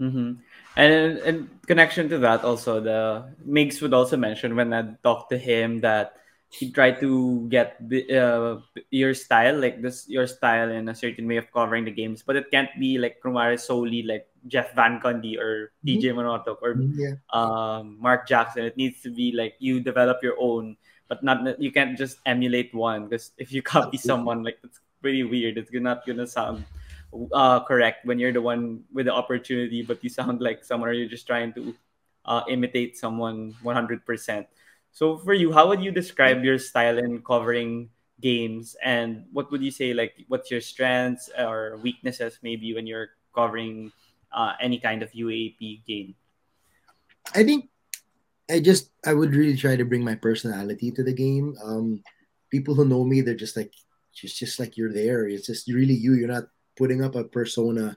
Mm-hmm. And in connection to that, also the Migs would also mention when I talked to him that he try to get uh, your style, like this, your style in a certain way of covering the games, but it can't be like kumare solely like Jeff Van Gundy or mm-hmm. TJ Manotoc or mm-hmm, yeah. um, Mark Jackson. It needs to be like you develop your own, but not you can't just emulate one because if you copy someone, like it's pretty weird. It's not gonna sound uh, correct when you're the one with the opportunity, but you sound like someone or you're just trying to uh, imitate someone 100%. So for you, how would you describe your style in covering games and what would you say like what's your strengths or weaknesses maybe when you're covering uh, any kind of UAAP game? I think I just I would really try to bring my personality to the game. Um, people who know me, they're just like just just like you're there. It's just really you. You're not putting up a persona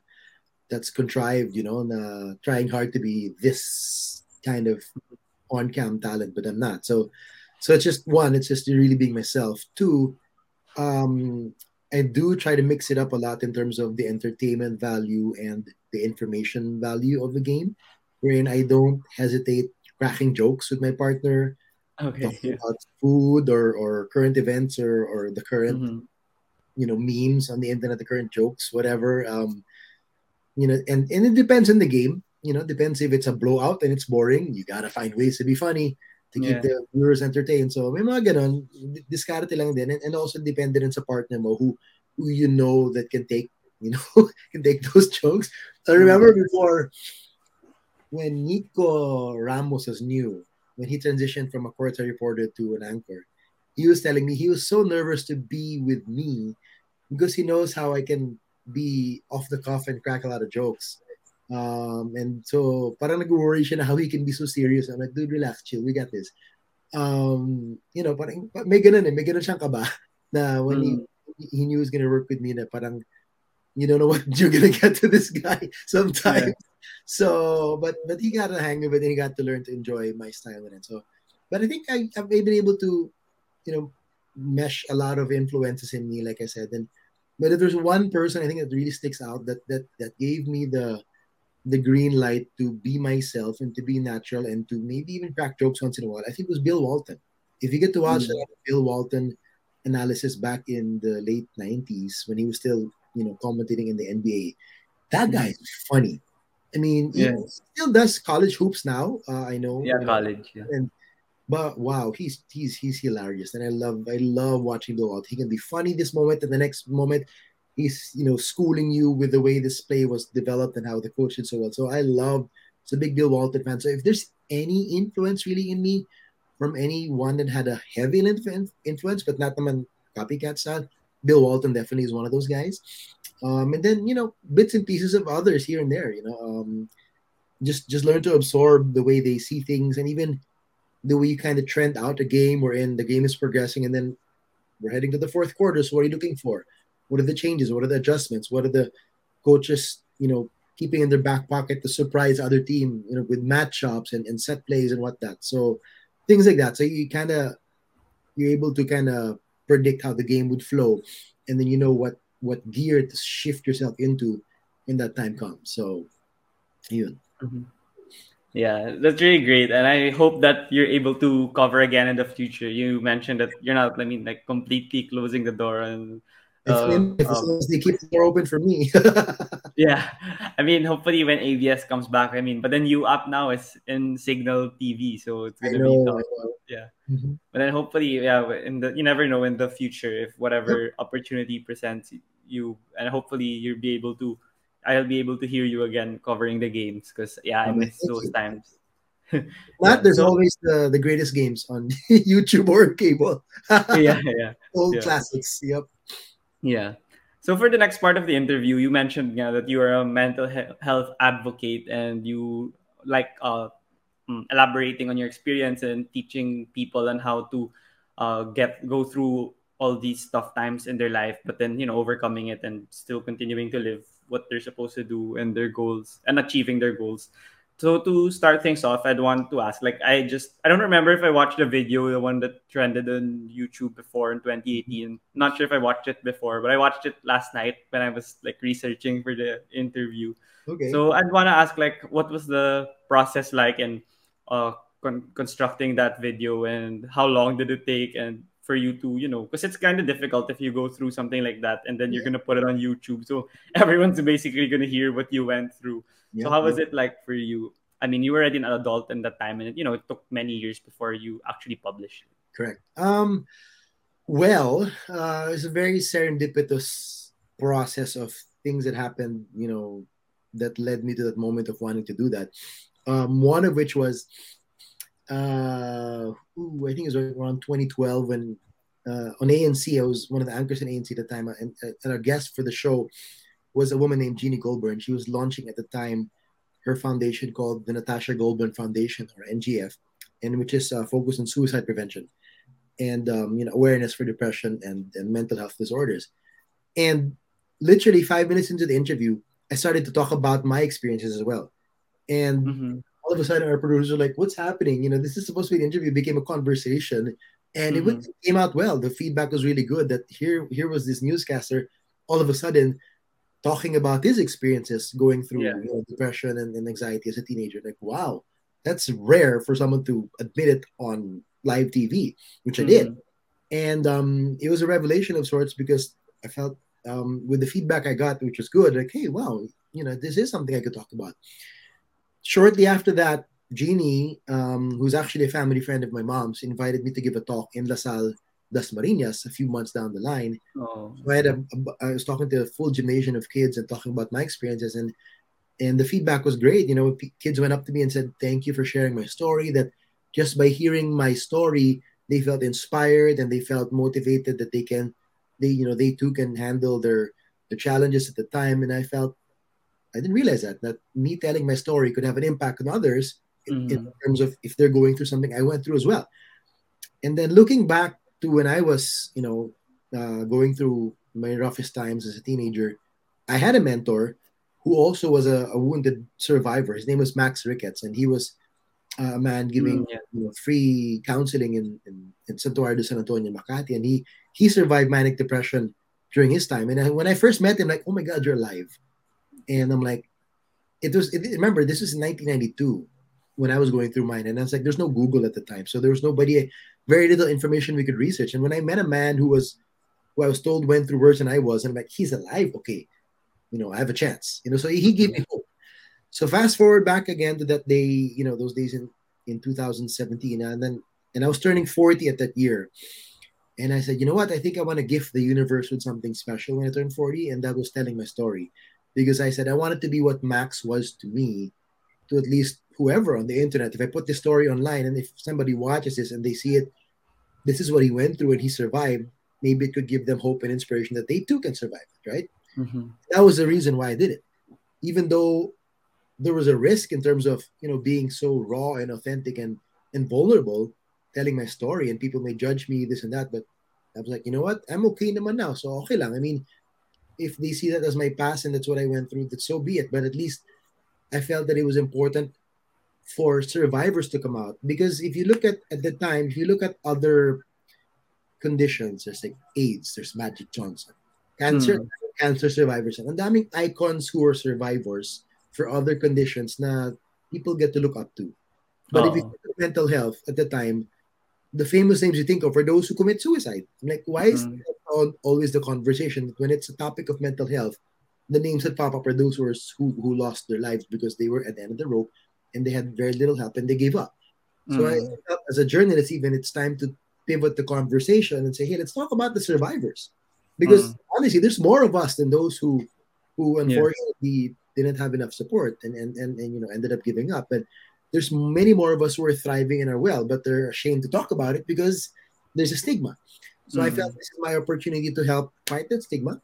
that's contrived, you know, and uh, trying hard to be this kind of on cam talent, but I'm not. So, so it's just one, it's just really being myself. Two, um, I do try to mix it up a lot in terms of the entertainment value and the information value of the game, wherein I don't hesitate cracking jokes with my partner, okay, yeah. about food or, or current events or, or the current mm-hmm you know memes on the internet, the current jokes, whatever. Um, you know, and and it depends on the game. You know, depends if it's a blowout and it's boring. You gotta find ways to be funny to keep yeah. the viewers entertained. So may mga ganon, discarte lang din. And, and also depende rin sa partner mo who, who you know that can take, you know, [laughs] can take those jokes. I remember mm-hmm. before when Nikko Ramos was new, when he transitioned from a court reporter to an anchor, he was telling me he was so nervous to be with me because he knows how I can be off the cuff and crack a lot of jokes. Um, and so parang nag-worry siya na how he can be so serious. I'm like, dude, relax, chill, we got this. Um, you know, parang may ganun eh, may ganun siyang kaba [laughs] na when mm. he, he knew he was gonna work with me na parang you don't know what [laughs] you're gonna get to this guy [laughs] sometimes. Yeah. So, but but he got a hang of it and he got to learn to enjoy my style and so. But I think I, I've been able to, you know, mesh a lot of influences in me, like I said, and but if there's one person I think that really sticks out that that that gave me the the green light to be myself and to be natural and to maybe even crack jokes once in a while, I think it was Bill Walton. If you get to watch mm-hmm. Bill Walton analysis back in the late 90s when he was still, you know, commentating in the NBA, that guy is funny. I mean, he still does college hoops now. Uh, I know. Yeah, college. Yeah. And but wow, he's he's he's hilarious, and I love I love watching Bill He can be funny this moment, and the next moment he's you know schooling you with the way this play was developed and how the coach did so well. So I love. It's a big Bill Walton fan. So if there's any influence really in me from anyone that had a heavy influence, but not the copycat style, Bill Walton definitely is one of those guys. Um, and then you know bits and pieces of others here and there. You know, um, just just learn to absorb the way they see things, and even the way you kind of trend out a game wherein the game is progressing and then we're heading to the fourth quarter. So what are you looking for? What are the changes? What are the adjustments? What are the coaches, you know, keeping in their back pocket to surprise other team, you know, with matchups and, and set plays and whatnot. So things like that. So you kind of you're able to kind of predict how the game would flow, and then you know what what gear to shift yourself into when that time comes. So, even. Mm-hmm. Yeah, that's really great, and I hope that you're able to cover again in the future. You mentioned that you're not, I mean, like completely closing the door and. Uh, if um, they keep the door open for me. [laughs] yeah, I mean, hopefully when ABS comes back, I mean, but then you up now is in Cignal TV, so it's gonna know, be tough. Yeah, mm-hmm. but then hopefully, yeah, in the you never know in the future if whatever opportunity presents you, and hopefully you'll be able to I'll be able to hear you again covering the games because yeah, I miss those you. times. [laughs] Not there's so, always the, the greatest games on [laughs] YouTube or cable. yeah, yeah. Old yeah. classics. Yep. Yeah. So for the next part of the interview, you mentioned yeah, that you are a mental he- health advocate and you like uh, mm, elaborating on your experience and teaching people on how to uh, get go through all these tough times in their life, but then you know overcoming it and still continuing to live what they're supposed to do and their goals and achieving their goals. So to start things off, I'd want to ask, like, I just I don't remember if I watched the video, the one that trended on YouTube before in 2018. Not sure if I watched it before, but I watched it last night when I was like researching for the interview. Okay. So I'd want to ask, like, what was the process like, and uh, con- constructing that video and how long did it take and for you to you know because it's kind of difficult if you go through something like that and then you're yeah. gonna put it on youtube. So [laughs] everyone's basically gonna hear what you went through. Yeah, so how was it like for you? I mean you were already an adult in that time and you know it took many years before you actually published correct. Um well uh it's a very serendipitous process of things that happened you know that led me to that moment of wanting to do that. Um one of which was uh, ooh, I think it was around 2012 when uh, on ANC, I was one of the anchors in ANC at the time, and, and our guest for the show was a woman named Jeannie Goulbourn. She was launching at the time her foundation called the Natasha Goulbourn Foundation, or NGF, and which is uh, focused on suicide prevention and um, you know awareness for depression and, and mental health disorders. And literally five minutes into the interview, I started to talk about my experiences as well. And mm-hmm all of a sudden our producers are like, what's happening? You know, this is supposed to be an interview, it became a conversation. And mm-hmm. it came out well. The feedback was really good that here, here was this newscaster all of a sudden talking about his experiences going through yeah. you know, depression and, and anxiety as a teenager. Like, wow, that's rare for someone to admit it on live TV, which mm-hmm. I did. And um, it was a revelation of sorts because I felt um, with the feedback I got, which was good, like, hey, wow, you know, this is something I could talk about shortly after that, Jeannie, um, who's actually a family friend of my mom's, invited me to give a talk in La Salle, Dasmariñas, a few months down the line. Oh. So I had a, a, I was talking to a full gymnasium of kids and talking about my experiences, and and the feedback was great. You know, p- kids went up to me and said, "Thank you for sharing my story." That just by hearing my story, they felt inspired and they felt motivated that they can, they you know, they too can handle their the challenges at the time. And I felt I didn't realize that that me telling my story could have an impact on others mm-hmm. in, in, terms of if they're going through something I went through as well. And then looking back to when I was, you know, uh, going through my roughest times as a teenager, I had a mentor who also was a, a wounded survivor. His name was Max Ricketts, and he was a man giving mm, yeah. you know, free counseling in, in, in Santuario de San Antonio, Makati, and he he survived manic depression during his time. And I, when I first met him, like, oh my God, you're alive and I'm like, it was. It, remember, this was 1992 when I was going through mine, and I was like, there's no Google at the time, so there was nobody, very little information we could research. And when I met a man who was, who I was told went through worse than I was, and I'm like, he's alive, okay, you know, I have a chance, you know. So he gave me hope. So fast forward back again to that day, you know, those days in in 2017, and then and I was turning 40 at that year. And I said, you know what? I think I want to gift the universe with something special when I turn 40. And that was telling my story because I said I wanted to be what Max was to me, to at least whoever on the internet. If I put this story online and if somebody watches this and they see it, this is what he went through and he survived, maybe it could give them hope and inspiration that they too can survive it, right? Mm-hmm. That was the reason why I did it. Even though there was a risk in terms of, you know, being so raw and authentic and, and vulnerable, telling my story and people may judge me, this and that, but I was like, you know what? I'm okay naman now. So okay lang. I mean, if they see that as my past and that's what I went through, that so be it. But at least I felt that it was important for survivors to come out because if you look at at the time, if you look at other conditions, there's like AIDS, there's Magic Johnson, cancer, hmm. cancer survivors, and daming icons who are survivors for other conditions na people get to look up to. But oh. if you look at mental health at the time, the famous names you think of are those who commit suicide. I'm like, why is mm-hmm. that always the conversation when it's a topic of mental health? The names that pop up are those who, are, who, who lost their lives because they were at the end of the rope and they had very little help and they gave up. So I mm. felt as a journalist, even it's time to pivot the conversation and say, hey, let's talk about the survivors. Because mm-hmm. honestly, there's more of us than those who who unfortunately yeah. didn't have enough support and, and and and you know ended up giving up. But there's many more of us who are thriving and are well, but they're ashamed to talk about it because there's a stigma. So mm-hmm. I felt this is my opportunity to help fight that stigma,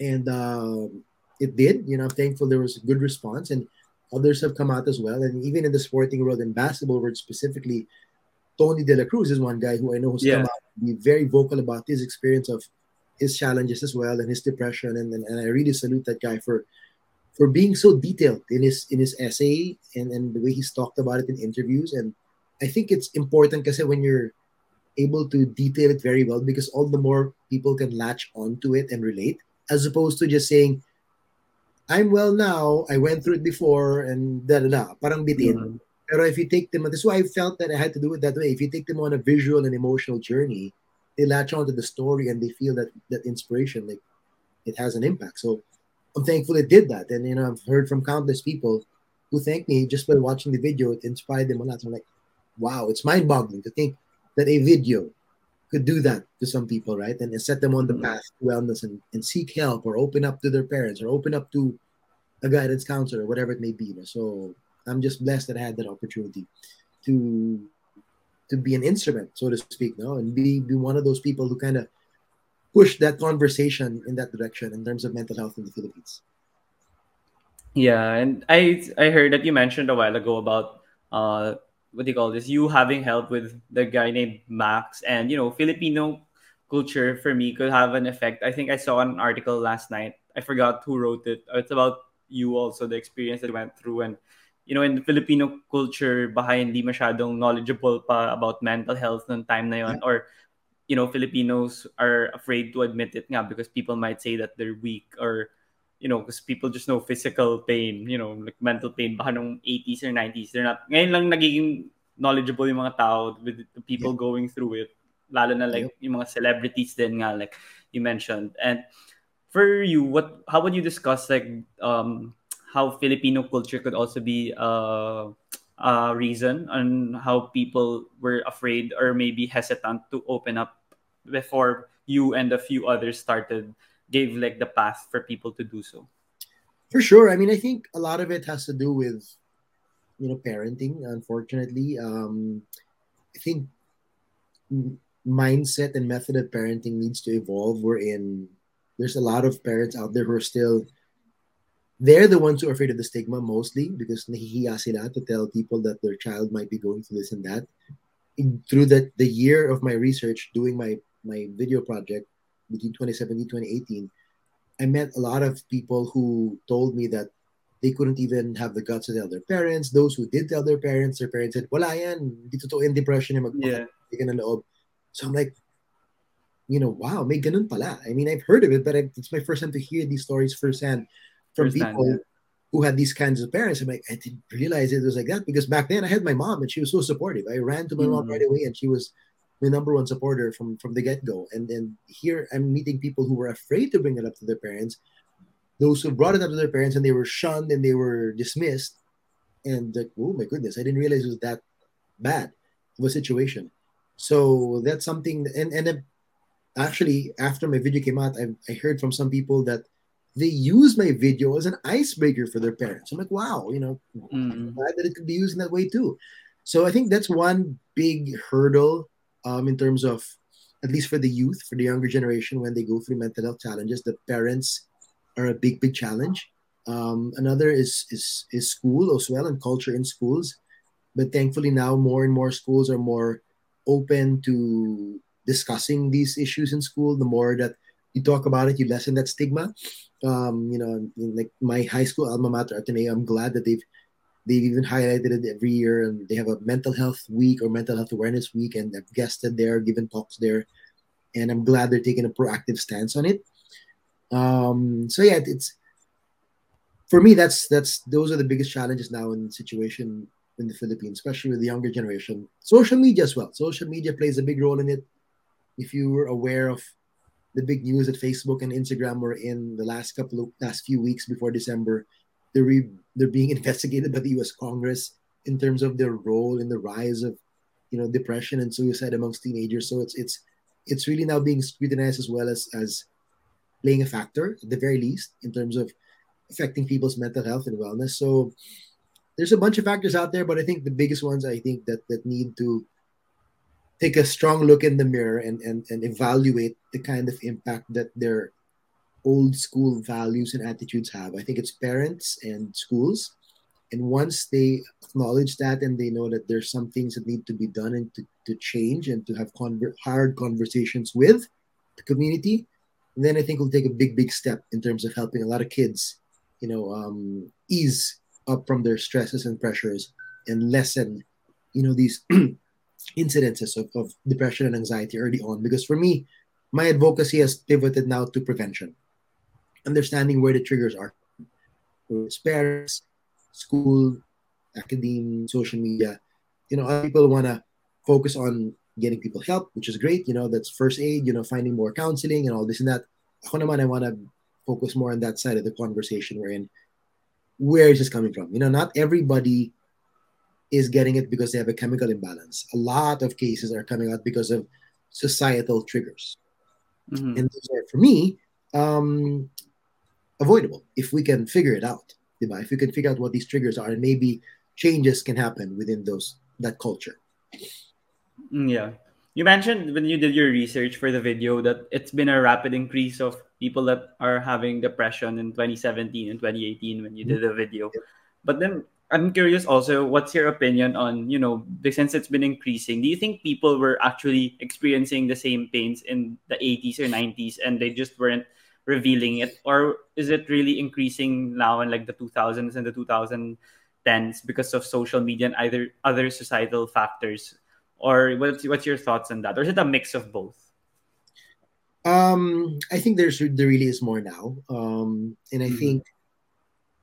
and uh, it did. You know, I'm thankful there was a good response, and others have come out as well. And even in the sporting world, in basketball world specifically, Tony De La Cruz is one guy who I know has yeah. come out to be very vocal about his experience of his challenges as well and his depression, and, and, and I really salute that guy for for being so detailed in his in his essay and, and the way he's talked about it in interviews. And I think it's important because when you're able to detail it very well, because all the more people can latch onto it and relate, as opposed to just saying, I'm well now, I went through it before, and da da da. Parang bitin. Mm-hmm. But if you take them, this is why I felt that I had to do it that way. If you take them on a visual and emotional journey, they latch onto the story and they feel that that inspiration, like it has an impact. So I'm thankful it did that. And you know, I've heard from countless people who thank me just by watching the video. It inspired them a lot. So I'm like, wow, it's mind-boggling to think that a video could do that to some people, right? And, set them on the path to wellness and, and seek help or open up to their parents or open up to a guidance counselor or whatever it may be. So I'm just blessed that I had that opportunity to to be an instrument, so to speak, no, and be be one of those people who kind of push that conversation in that direction in terms of mental health in the Philippines. Yeah, and I I heard that you mentioned a while ago about uh what do you call this? You having help with the guy named Max, and you know Filipino culture for me could have an effect. I think I saw an article last night. I forgot who wrote it. It's about you also the experience that you went through and you know, in the Filipino culture, baka hindi masyadong knowledgeable pa about mental health ng time na yon yeah. or you know, Filipinos are afraid to admit it nga because people might say that they're weak or you know, because people just know physical pain, you know, like mental pain baka nung 80s or 90s. They're not ngayon lang nagiging knowledgeable yung mga tao with the people yeah. going through it. Lalo na like yeah. yung mga celebrities din nga like you mentioned. And for you, what how would you discuss like um how Filipino culture could also be uh, a reason on how people were afraid or maybe hesitant to open up before you and a few others started gave like the path for people to do so? For sure. I mean i think a lot of it has to do with you know parenting unfortunately. Um i think mindset and method of parenting needs to evolve. We're in there's a lot of parents out there who are still they're the ones who are afraid of the stigma mostly because nahihiya sila to tell people that their child might be going through this and that. In, through the, the year of my research, doing my, my video project between 2017 2018, I met a lot of people who told me that they couldn't even have the guts to tell their parents. Those who did tell their parents, their parents said, wala yan, di totoo in depression yung yeah. loob. So I'm like, you know, wow, may ganun pala. I mean, I've heard of it, but it's my first time to hear these stories firsthand from people yeah. who had these kinds of parents. I'm like, I didn't realize it was like that because back then I had my mom and she was so supportive. I ran to my mm-hmm. mom right away and she was my number one supporter from from the get go. And then here I'm meeting people who were afraid to bring it up to their parents, those who brought it up to their parents and they were shunned and they were dismissed. And like, oh my goodness, I didn't realize it was that bad of a situation. So that's something. And and then actually, after my video came out, I, I heard from some people that they use my video as an icebreaker for their parents. I'm like, wow, you know, mm-hmm. glad that it could be used in that way too. So I think that's one big hurdle um, in terms of, at least for the youth, for the younger generation, when they go through mental health challenges, the parents are a big, big challenge. Um, another is, is is school as well and culture in schools. But thankfully now more and more schools are more open to discussing these issues in school. The more that you talk about it, you lessen that stigma um, you know, like my high school alma mater, Ateneo, I'm glad that they've they've even highlighted it every year, and they have a mental health week or mental health awareness week, and I've guested there, given talks there, and I'm glad they're taking a proactive stance on it. Um, so yeah, it's for me that's that's those are the biggest challenges now in the situation in the Philippines, especially with the younger generation. Social media as well. Social media plays a big role in it. If you were aware of the big news that Facebook and Instagram were in the last couple of last few weeks before December. They're re, they're being investigated by the U.S. Congress in terms of their role in the rise of you know depression and suicide amongst teenagers. So it's it's it's really now being scrutinized as well as as playing a factor at the very least in terms of affecting people's mental health and wellness. So there's a bunch of factors out there, but I think the biggest ones I think that that need to take a strong look in the mirror and, and, and evaluate the kind of impact that their old school values and attitudes have. I think it's parents and schools. And once they acknowledge that and they know that there's some things that need to be done and to, to change and to have conver- hard conversations with the community, then I think we'll take a big, big step in terms of helping a lot of kids, you know, um, ease up from their stresses and pressures and lessen, you know, these [clears throat] incidences of, of depression and anxiety early on. Because for me, my advocacy has pivoted now to prevention, understanding where the triggers are. It's parents, school, academia, social media. You know, other people want to focus on getting people help, which is great. You know, that's first aid. You know, finding more counseling and all this and that. Ako naman, I want to focus more on that side of the conversation we're in. Where is this coming from? You know, not everybody is getting it because they have a chemical imbalance. A lot of cases are coming out because of societal triggers. Mm-hmm. And are, for me, um, avoidable if we can figure it out. If we can figure out what these triggers are, and maybe changes can happen within those that culture. Mm, yeah. You mentioned when you did your research for the video that it's been a rapid increase of people that are having depression in 2017 and 2018 when you did the video. But then I'm curious also, what's your opinion on, you know, since it's been increasing, do you think people were actually experiencing the same pains in the 80s or 90s and they just weren't revealing it? Or is it really increasing now in like the 2000s and the 2010s because of social media and either other societal factors? Or what's, what's your thoughts on that? Or is it a mix of both? Um, I think there's there really is more now. Um, and I mm-hmm. think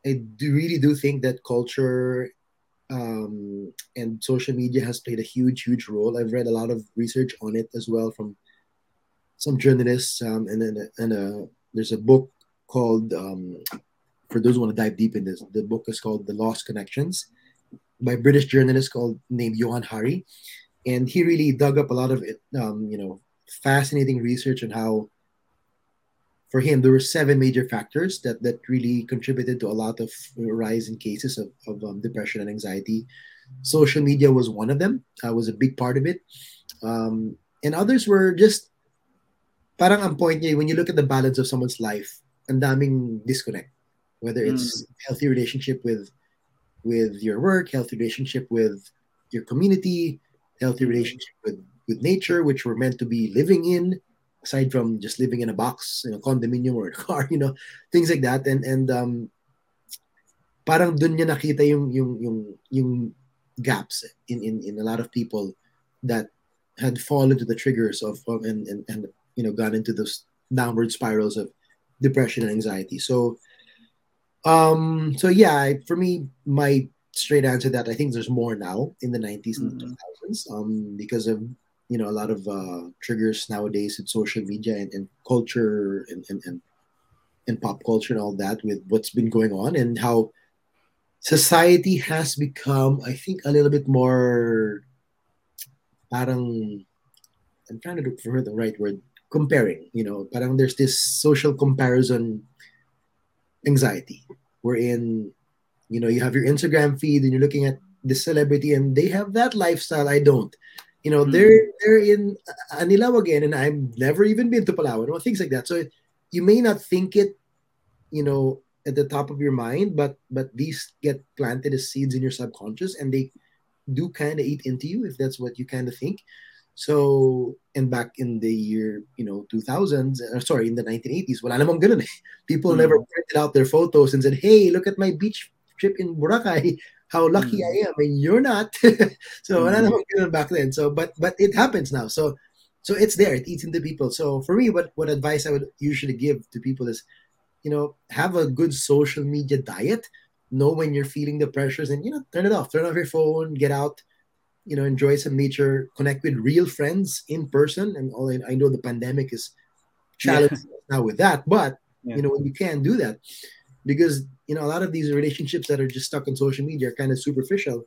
I do really do think that culture um, and social media has played a huge, huge role. I've read a lot of research on it as well from some journalists, um, and then and uh, there's a book called um, for those who want to dive deep in this. The book is called The Lost Connections by a British journalist called named Johann Hari, and he really dug up a lot of um, you know, fascinating research on how for him, there were seven major factors that that really contributed to a lot of rise in cases of, of um, depression and anxiety. Social media was one of them. Uh, was a big part of it, um, and others were just parang ang point niya when you look at the balance of someone's life, and daming disconnect. Whether it's mm. healthy relationship with with your work, healthy relationship with your community, healthy relationship with with nature, which we're meant to be living in, aside from just living in a box in a condominium or a [laughs] car you know things like that and and um parang dun niya nakita yung yung yung yung gaps in in in a lot of people that had fallen to the triggers of, of and, and and you know gone into those downward spirals of depression and anxiety so um so yeah for me my straight answer that i think there's more now in the 90s mm-hmm. and 2000s um because of you know a lot of uh, triggers nowadays in social media and, and culture and, and, and and pop culture and all that with what's been going on and how society has become i think a little bit more parang i'm trying to look for the right word comparing you know parang there's this social comparison anxiety wherein you know you have your instagram feed and you're looking at this celebrity and they have that lifestyle i don't you know, mm. they're they're in Anilaw again, and I've never even been to Palawan or things like that. So you may not think it, you know, at the top of your mind, but but these get planted as seeds in your subconscious, and they do kind of eat into you if that's what you kind of think. So, and back in the year, you know, 2000s, or uh, sorry, in the 1980s, wala namang ganun eh. People mm. never printed out their photos and said, hey, look at my beach trip in Boracay [laughs] how lucky mm. I am, and you're not. [laughs] so mm. back then. So, but but it happens now. So, so it's there. It eats into people. So for me, what what advice I would usually give to people is, you know, have a good social media diet. Know when you're feeling the pressures, and you know, turn it off. Turn off your phone. Get out. You know, enjoy some nature. Connect with real friends in person. And all I know the pandemic is challenging yeah. now with that, but yeah. you know, when you can do that, because you know a lot of these relationships that are just stuck on social media are kind of superficial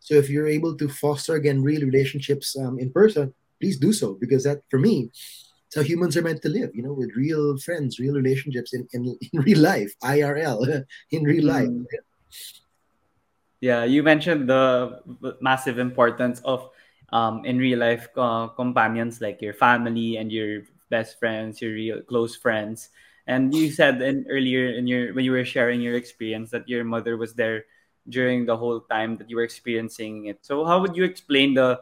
so if you're able to foster again real relationships um, in person please do so because that for me it's how humans are meant to live you know with real friends real relationships in, in, [laughs] in real life irl [laughs] in real life mm. Yeah you mentioned the massive importance of um, in real life uh, companions like your family and your best friends your real close friends and you said in earlier in your when you were sharing your experience that your mother was there during the whole time that you were experiencing it. So how would you explain the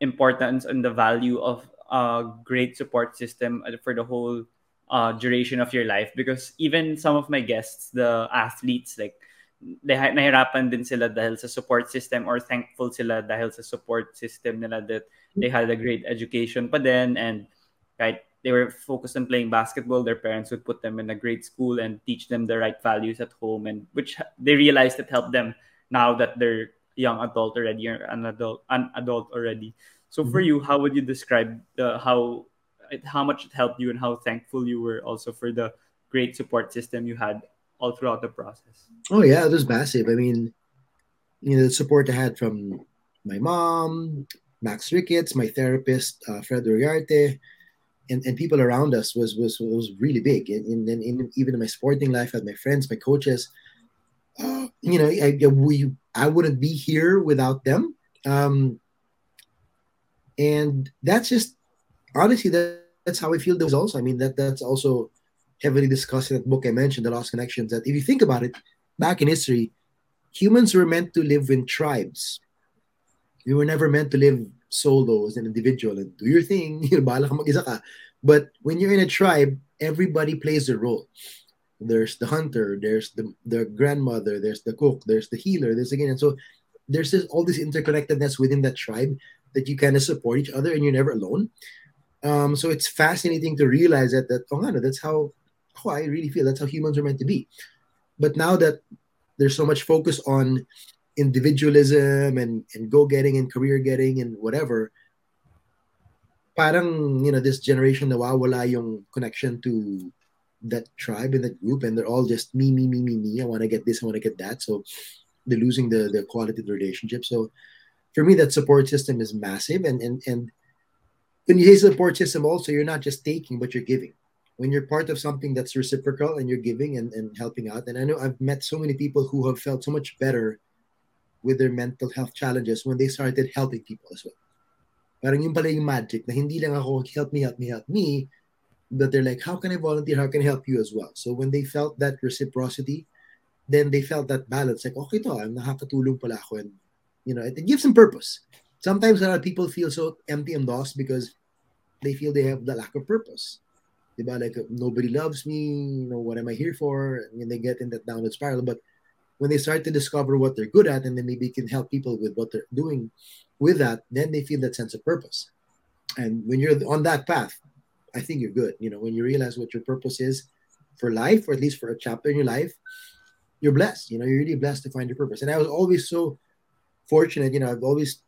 importance and the value of a great support system for the whole uh, duration of your life? Because even some of my guests, the athletes, like they nahirapan din sila dahil sa support system or thankful sila dahil sa support system nila that they had a great education pa din and kahit they were focused on playing basketball, their parents would put them in a great school and teach them the right values at home, and which they realized it helped them now that they're young adult already or an adult an adult already. So for mm-hmm. you, how would you describe the how how much it helped you and how thankful you were also for the great support system you had all throughout the process? Oh yeah, it was massive. I mean, you know, the support I had from my mom, Max Ricketts, my therapist, uh, Fred Uriarte, and, and people around us was was was really big. And, and even in my sporting life, had my friends, my coaches. Uh, you know, I, we I wouldn't be here without them. Um, and that's just honestly that, that's how I feel those also. I mean that that's also heavily discussed in that book I mentioned, The Lost Connections. That if you think about it, back in history, humans were meant to live in tribes. We were never meant to live solo as an individual and do your thing. [laughs] But when you're in a tribe, everybody plays a role. There's the hunter, there's the, the grandmother, there's the cook, there's the healer, there's again. And so there's this, all this interconnectedness within that tribe that you kind of support each other and you're never alone. Um, so it's fascinating to realize that that oh, no, that's how, how I really feel. That's how humans are meant to be. But now that there's so much focus on individualism and, and go getting and career getting and whatever, parang, you know, this generation nawawala yung connection to that tribe and that group and they're all just me, me, me, me, me. I want to get this, I want to get that. So they're losing the, the quality of the relationship. So for me, that support system is massive. And, and, and when you say support system also, you're not just taking, but you're giving. When you're part of something that's reciprocal and you're giving and, and helping out. And I know I've met so many people who have felt so much better with their mental health challenges when they started helping people as well. Parang yung pala yung magic na hindi lang ako help me, help me, help me, but they're like, how can I volunteer? How can I help you as well? So when they felt that reciprocity, then they felt that balance. Like, okay to, I'm nakakatulong pala ako. And, you know, it, it gives them purpose. Sometimes a lot of people feel so empty and lost because they feel they have the lack of purpose. Diba? Like, nobody loves me, you know, what am I here for? And they get in that downward spiral. But when they start to discover what they're good at and then maybe can help people with what they're doing with that, then they feel that sense of purpose. And when you're on that path, I think you're good. You know, when you realize what your purpose is for life, or at least for a chapter in your life, you're blessed. You know, you're really blessed to find your purpose. And I was always so fortunate. You know, I've always,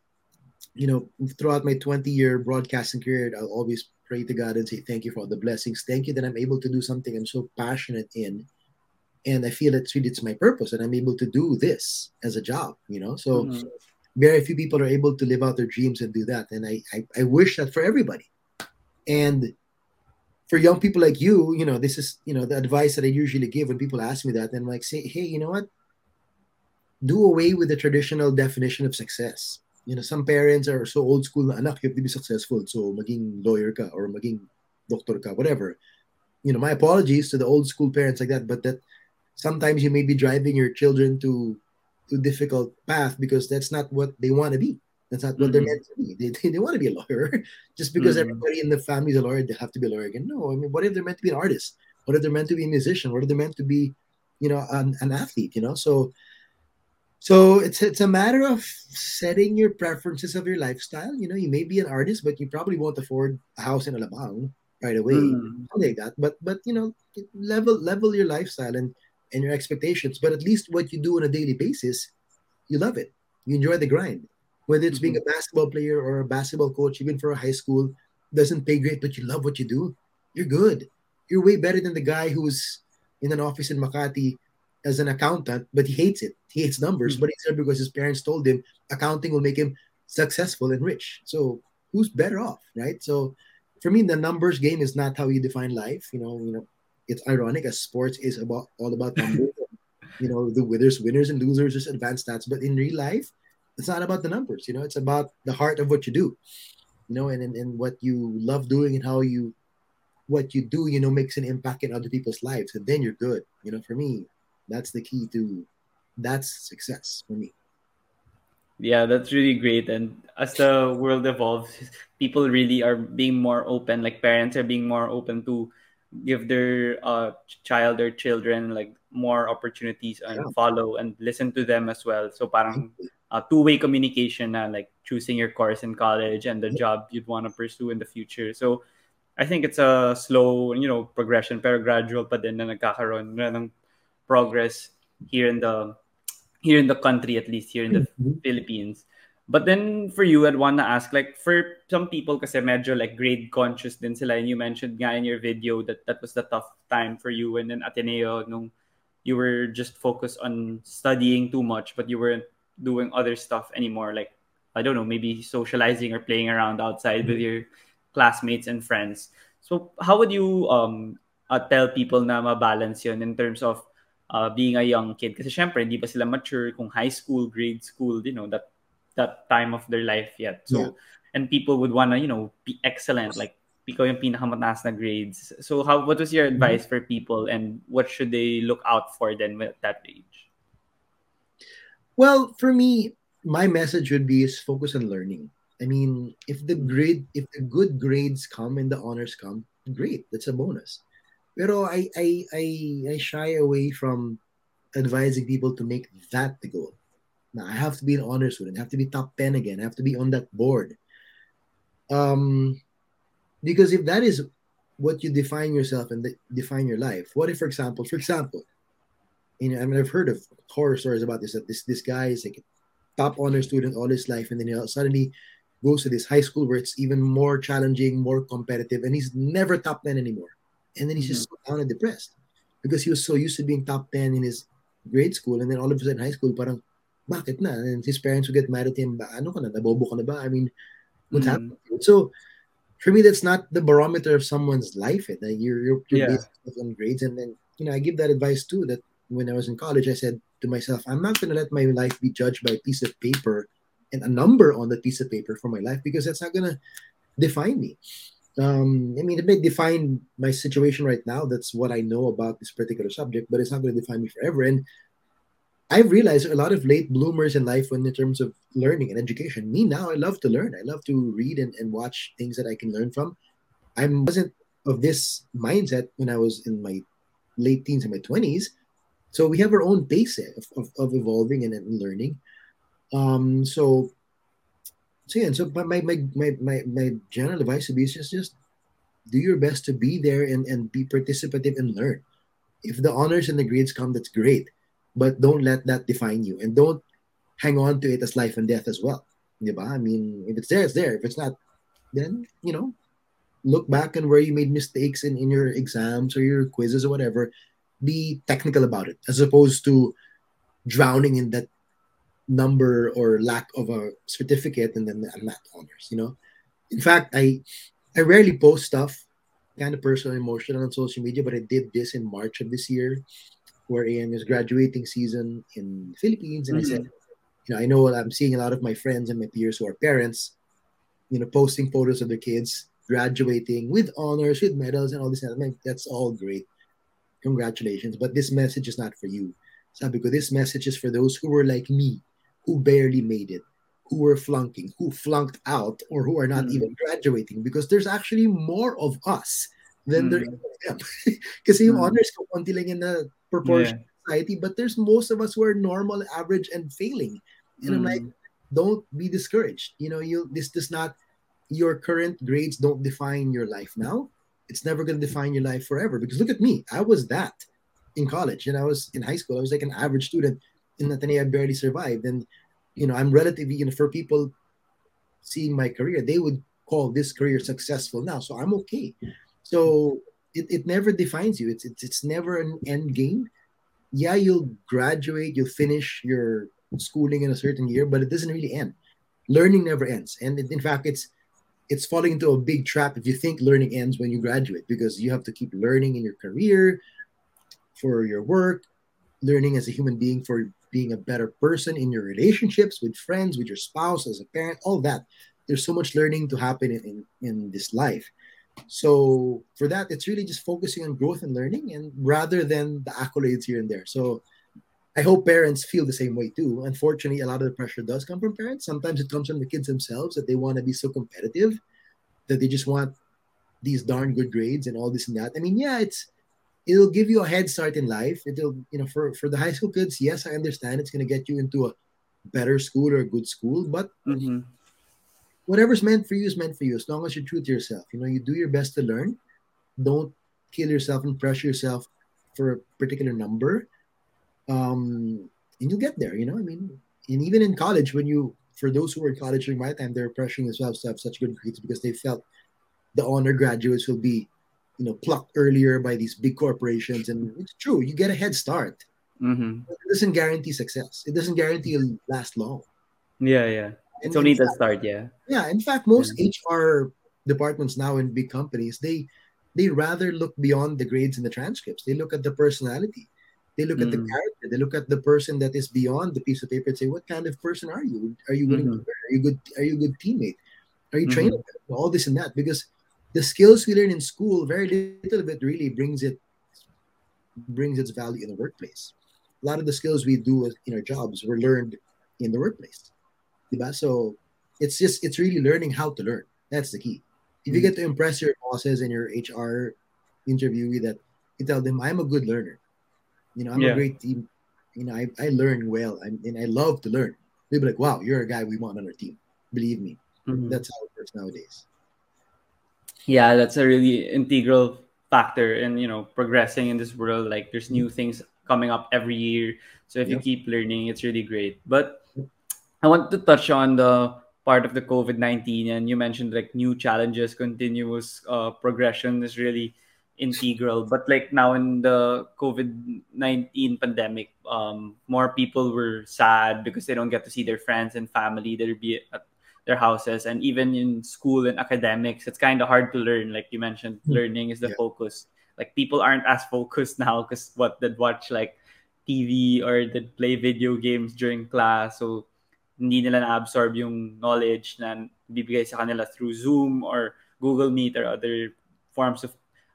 you know, throughout my 20 year broadcasting career, I'll always pray to God and say, Thank you for all the blessings. Thank you that I'm able to do something I'm so passionate in and I feel it's really it's my purpose, and I'm able to do this as a job. You know, so mm-hmm. very few people are able to live out their dreams and do that, and I, I I wish that for everybody, and for young people like you, you know, this is you know the advice that I usually give when people ask me that, and I'm like say, hey, you know what? Do away with the traditional definition of success. You know, some parents are so old school na anak, you have to be successful. So maging lawyer ka or maging doctor ka, whatever. You know, my apologies to the old school parents like that, but that sometimes you may be driving your children to to difficult path because that's not what they want to be. That's not what mm-hmm. they're meant to be. They, they, they, want to be a lawyer [laughs] just because mm-hmm. everybody in the family is a lawyer. They have to be a lawyer again. No, I mean, what if they're meant to be an artist? What if they're meant to be a musician? What if they're meant to be, you know, an, an athlete? You know, so so it's it's a matter of setting your preferences of your lifestyle. You know, you may be an artist, but you probably won't afford a house in Alabang right away, mm. like that. But but you know, level level your lifestyle and and your expectations. But at least what you do on a daily basis, you love it. You enjoy the grind. Whether it's mm-hmm. being a basketball player or a basketball coach, even for a high school, doesn't pay great, but you love what you do, you're good. You're way better than the guy who's in an office in Makati as an accountant, but he hates it. He hates numbers, mm-hmm. but he's there because his parents told him accounting will make him successful and rich. So who's better off, right? So for me, the numbers game is not how you define life. You know, you know, it's ironic as sports is about all about numbers. [laughs] you know, the winners, winners and losers, just advanced stats. But in real life, it's not about the numbers. You know, it's about the heart of what you do. You know, and, and and what you love doing and how you what you do, you know, makes an impact in other people's lives, and then you're good. You know, for me, that's the key to that's success for me. Yeah, that's really great. And as the world evolves, people really are being more open. Like parents are being more open to give their uh, child or children like more opportunities and yeah. follow and listen to them as well. So parang uh, two-way communication na like choosing your course in college and the job you'd want to pursue in the future. So I think it's a slow, you know, progression pero gradual pa din na nagkakaroon na ng progress here in the here in the country, at least here in the mm-hmm. Philippines. But then for you, I'd want to ask, like, for some people, kasi medyo like grade conscious din sila. And you mentioned nga in your video that that was the tough time for you and then Ateneo nung you were just focused on studying too much, but you weren't doing other stuff anymore. Like, I don't know, maybe socializing or playing around outside with your classmates and friends. So how would you um uh, tell people na ma-balance yun in terms of uh, being a young kid? Kasi syempre, hindi pa sila mature kung high school, grade school, you know, that that time of their life yet. So, yeah. and people would want to, you know, be excellent, like ikaw yung pinakamataas na grades. So, how what was your advice for people and what should they look out for then at that age? Well, for me, my message would be is focus on learning. I mean, if the grade, if the good grades come and the honors come, great, that's a bonus. Pero I I I, I shy away from advising people to make that the goal. Now I have to be an honor student. I have to be top 10 again. I have to be on that board. Um, because if that is what you define yourself and define your life, what if, for example, for example, you know, I mean, I've heard of horror stories about this. That this this guy is like a top honor student all his life, and then he suddenly goes to this high school where it's even more challenging, more competitive, and he's never top ten anymore. And then he's mm-hmm. just so down and depressed because he was so used to being top ten in his grade school, and then all of a sudden high school, parang bakit na? And his parents would get mad at him, ano ka na, nabobo ka na ba? I mean, what's mm-hmm. happening? So, for me, that's not the barometer of someone's life. It like you're you're, you're yeah. based on grades, and then you know I give that advice too. That when I was in college, I said to myself, I'm not going to let my life be judged by a piece of paper and a number on the piece of paper for my life because that's not going to define me. Um, I mean, it may define my situation right now. That's what I know about this particular subject, but it's not going to define me forever. And I've realized a lot of late bloomers in life when in terms of learning and education. Me now, I love to learn. I love to read and, and watch things that I can learn from. I wasn't of this mindset when I was in my late teens and my 20s. So we have our own pace of, of, of evolving and, and learning. Um, so so yeah, so my, my my my my general advice would be just just do your best to be there and, and be participative and learn. If the honors and the grades come, that's great but don't let that define you and don't hang on to it as life and death as well. Diba? I mean, if it's there, it's there. If it's not, then, you know, look back and where you made mistakes in, in your exams or your quizzes or whatever. Be technical about it as opposed to drowning in that number or lack of a certificate and then I'm not honors, you know. In fact, I I rarely post stuff kind of personal emotional on social media, but I did this in March of this year wherein is graduating season in the Philippines, and mm-hmm. I said, mm-hmm. you know, I know I'm seeing a lot of my friends and my peers who are parents, you know, posting photos of their kids graduating with honors, with medals, and all this. And like, that's all great. Congratulations. But this message is not for you. Sabi ko, this message is for those who were like me, who barely made it, who were flunking, who flunked out, or who are not mm-hmm. even graduating, because there's actually more of us than mm-hmm. there is of them. [laughs] Kasi yung mm-hmm. honors ko, konti lang in the proportion yeah. society, but there's most of us who are normal, average, and failing. And. I'm like, mm. don't be discouraged. You know, you this does not your current grades don't define your life now. It's never going to define your life forever. Because look at me, I was that in college, and I was in high school. I was like an average student in Ateneo. I barely survived, and you know, I'm relatively, you know, for people seeing my career, they would call this career successful now. So I'm okay. So it, it never defines you. It's, it's it's never an end game. Yeah, you'll graduate, you'll finish your schooling in a certain year, but it doesn't really end. Learning never ends, and in fact, it's it's falling into a big trap if you think learning ends when you graduate because you have to keep learning in your career, for your work, learning as a human being for being a better person in your relationships with friends, with your spouse, as a parent, all that. There's so much learning to happen in, in, in this life. So for that, it's really just focusing on growth and learning, and rather than the accolades here and there. So I hope parents feel the same way too. Unfortunately, a lot of the pressure does come from parents. Sometimes it comes from the kids themselves that they want to be so competitive that they just want these darn good grades and all this and that. I mean, yeah, it's it'll give you a head start in life. It'll, you know, for for the high school kids, yes, I understand it's going to get you into a better school or a good school, but mm-hmm whatever's meant for you is meant for you as long as you're true to yourself you know you do your best to learn don't kill yourself and pressure yourself for a particular number um and you'll get there. You know, I mean, and even in college, when you for those who were in college during my time, they're pressuring themselves to have such good grades because they felt the honor graduates will be, you know, plucked earlier by these big corporations. And it's true, you get a head start. Mm-hmm. It doesn't guarantee success. It doesn't guarantee it'll last long. Yeah, yeah. It's and only the start, yeah. Yeah. In fact, most yeah. HR departments now in big companies, they they rather look beyond the grades and the transcripts. They look at the personality. They look mm. at the mm. character. They look at the person that is beyond the piece of paper and say, "What kind of person are you? Are you willing mm-hmm. to learn? Are you good? Are you a good teammate? Are you mm-hmm. trainable? All this and that." Because the skills we learn in school, very little of it really brings it brings its value in the workplace. A lot of the skills we do in our jobs were learned in the workplace. So it's just it's really learning how to learn. That's the key. If you mm-hmm. get to impress your bosses and your HR interviewee that you tell them I'm a good learner. You know, I'm yeah. a great team. You know, I, I learn well I'm, and I love to learn. They'll be like, wow, you're a guy we want on our team. Believe me. Mm-hmm. That's how it works nowadays. Yeah, that's a really integral factor in, you know, progressing in this world. Like there's new mm-hmm. things coming up every year. So if yep. you keep learning, it's really great. But I want to touch on the part of the COVID 19 and you mentioned like new challenges, continuous uh, progression is really integral but like now in the covid-19 pandemic um more people were sad because they don't get to see their friends and family they'll be at their houses and even in school and academics it's kind of hard to learn like you mentioned mm-hmm. learning is the yeah. focus like people aren't as focused [laughs] now because what they'd watch like tv or they'd play video games during class so hindi nila na-absorb yung knowledge na bibigay sa kanila through Zoom or Google Meet or other forms of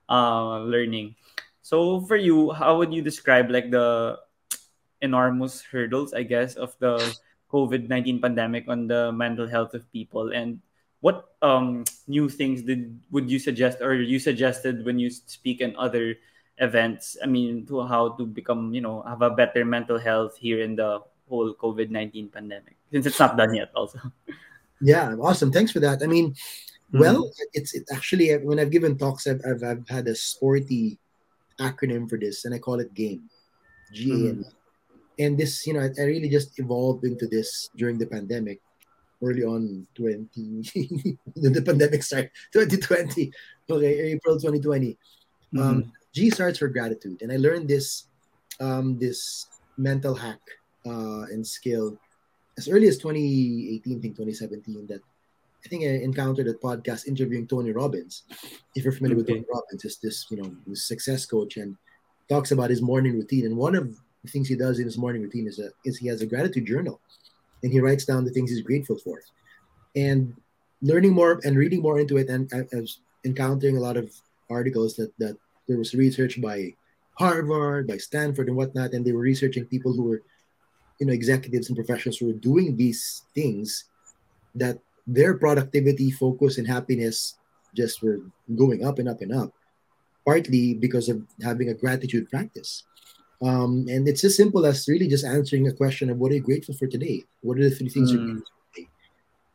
uh, learning. So for you, how would you describe like the enormous hurdles, I guess, of the COVID nineteen pandemic on the mental health of people, and what um, [tsk] new things did would you suggest or you suggested when you speak in other events? I mean, to how to become, you know, have a better mental health here in the whole COVID nineteen pandemic, since it's not done yet, also. [laughs] Yeah, awesome. Thanks for that. I mean, Mm-hmm. Well, it's it actually when I've given talks, I've, I've, I've had a sporty acronym for this, and I call it GAME, G A M. Mm-hmm. And this, you know, I, I, really just evolved into this during the pandemic, early on 20, [laughs] the pandemic started 2020, okay, April 2020. Um, mm-hmm. Um, G starts for gratitude, and I learned this um, this mental hack uh, and skill as early as 2018, I think 2017 that I think I encountered a podcast interviewing Tony Robbins. If you're familiar okay. with Tony Robbins, is this you know success coach and talks about his morning routine. And one of the things he does in his morning routine is a, is he has a gratitude journal, and he writes down the things he's grateful for. And learning more and reading more into it, and I, I was encountering a lot of articles that that there was research by Harvard, by Stanford, and whatnot, and they were researching people who were, you know, executives and professionals who were doing these things that their productivity, focus, and happiness just were going up and up and up, partly because of having a gratitude practice. Um, and it's as simple as really just answering a question of what are you grateful for today? What are the three things mm. you're grateful for today?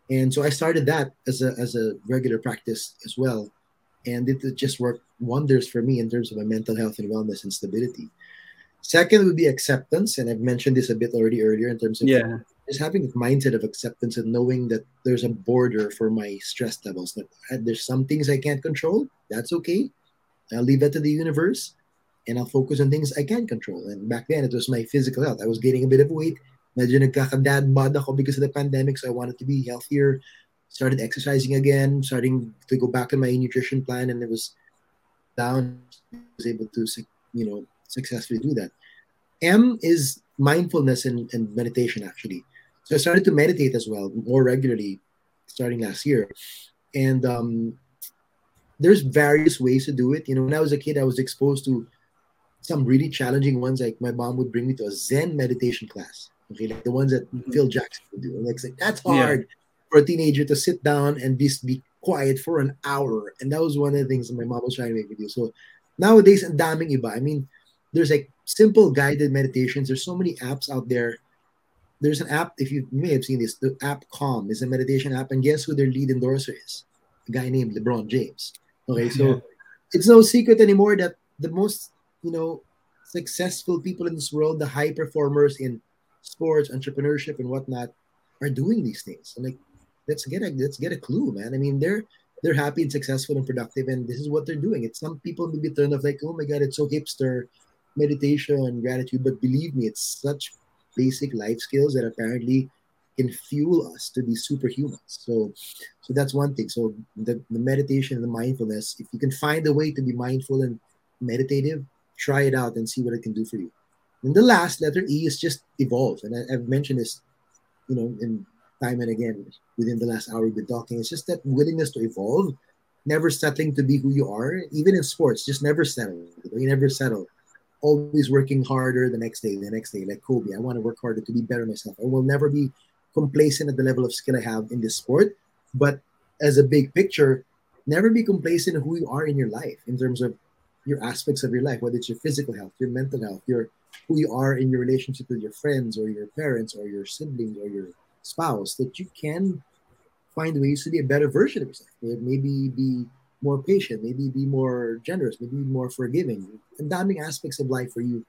And so I started that as a as a regular practice as well. And it, it just worked wonders for me in terms of my mental health and wellness and stability. Second would be acceptance, and I've mentioned this a bit already earlier in terms of yeah just having a mindset of acceptance and knowing that there's a border for my stress levels. That there's some things I can't control. That's okay. I'll leave that to the universe, and I'll focus on things I can control. And back then, it was my physical health. I was gaining a bit of weight. Medyo nagkakadad bod ako because of the pandemic, so I wanted to be healthier. Started exercising again, starting to go back on my nutrition plan, and it was down. I was able to, you know, successfully do that. M is mindfulness and, and meditation, actually. So I started to meditate as well more regularly starting last year. And um, there's various ways to do it. You know, when I was a kid, I was exposed to some really challenging ones. Like my mom would bring me to a Zen meditation class. Okay, like the ones that mm-hmm. Phil Jackson would do. Like, like that's hard yeah. for a teenager to sit down and be, be quiet for an hour. And that was one of the things that my mom was trying to make me do. So nowadays, and damning iba. I mean, there's like simple guided meditations. There's so many apps out there. There's an app, if you may have seen this, the app Calm is a meditation app, and guess who their lead endorser is? A guy named LeBron James. Okay, so yeah. it's no secret anymore that the most, you know, successful people in this world, the high performers in sports, entrepreneurship, and whatnot are doing these things. And like, let's get a let's get a clue, man. I mean, they're they're happy and successful and productive, and this is what they're doing. It's some people may be turned off like, oh my god, it's so hipster, meditation and gratitude. But believe me, it's such basic life skills that apparently can fuel us to be superhumans. So, so that's one thing. So the, the meditation and the mindfulness, if you can find a way to be mindful and meditative, try it out and see what it can do for you. And the last letter E is just evolve. And I, have mentioned this, you know, in time and again within the last hour we've been talking. It's just that willingness to evolve, never settling to be who you are. Even in sports, just never settle. You never settle. Always working harder the next day, the next day. Like Kobe, I want to work harder to be better myself. I will never be complacent at the level of skill I have in this sport. But as a big picture, never be complacent who you are in your life in terms of your aspects of your life, whether it's your physical health, your mental health, your who you are in your relationship with your friends or your parents or your siblings or your spouse, that you can find ways to be a better version of yourself. Maybe be more patient, maybe be more generous, maybe be more forgiving. And damning aspects of life where you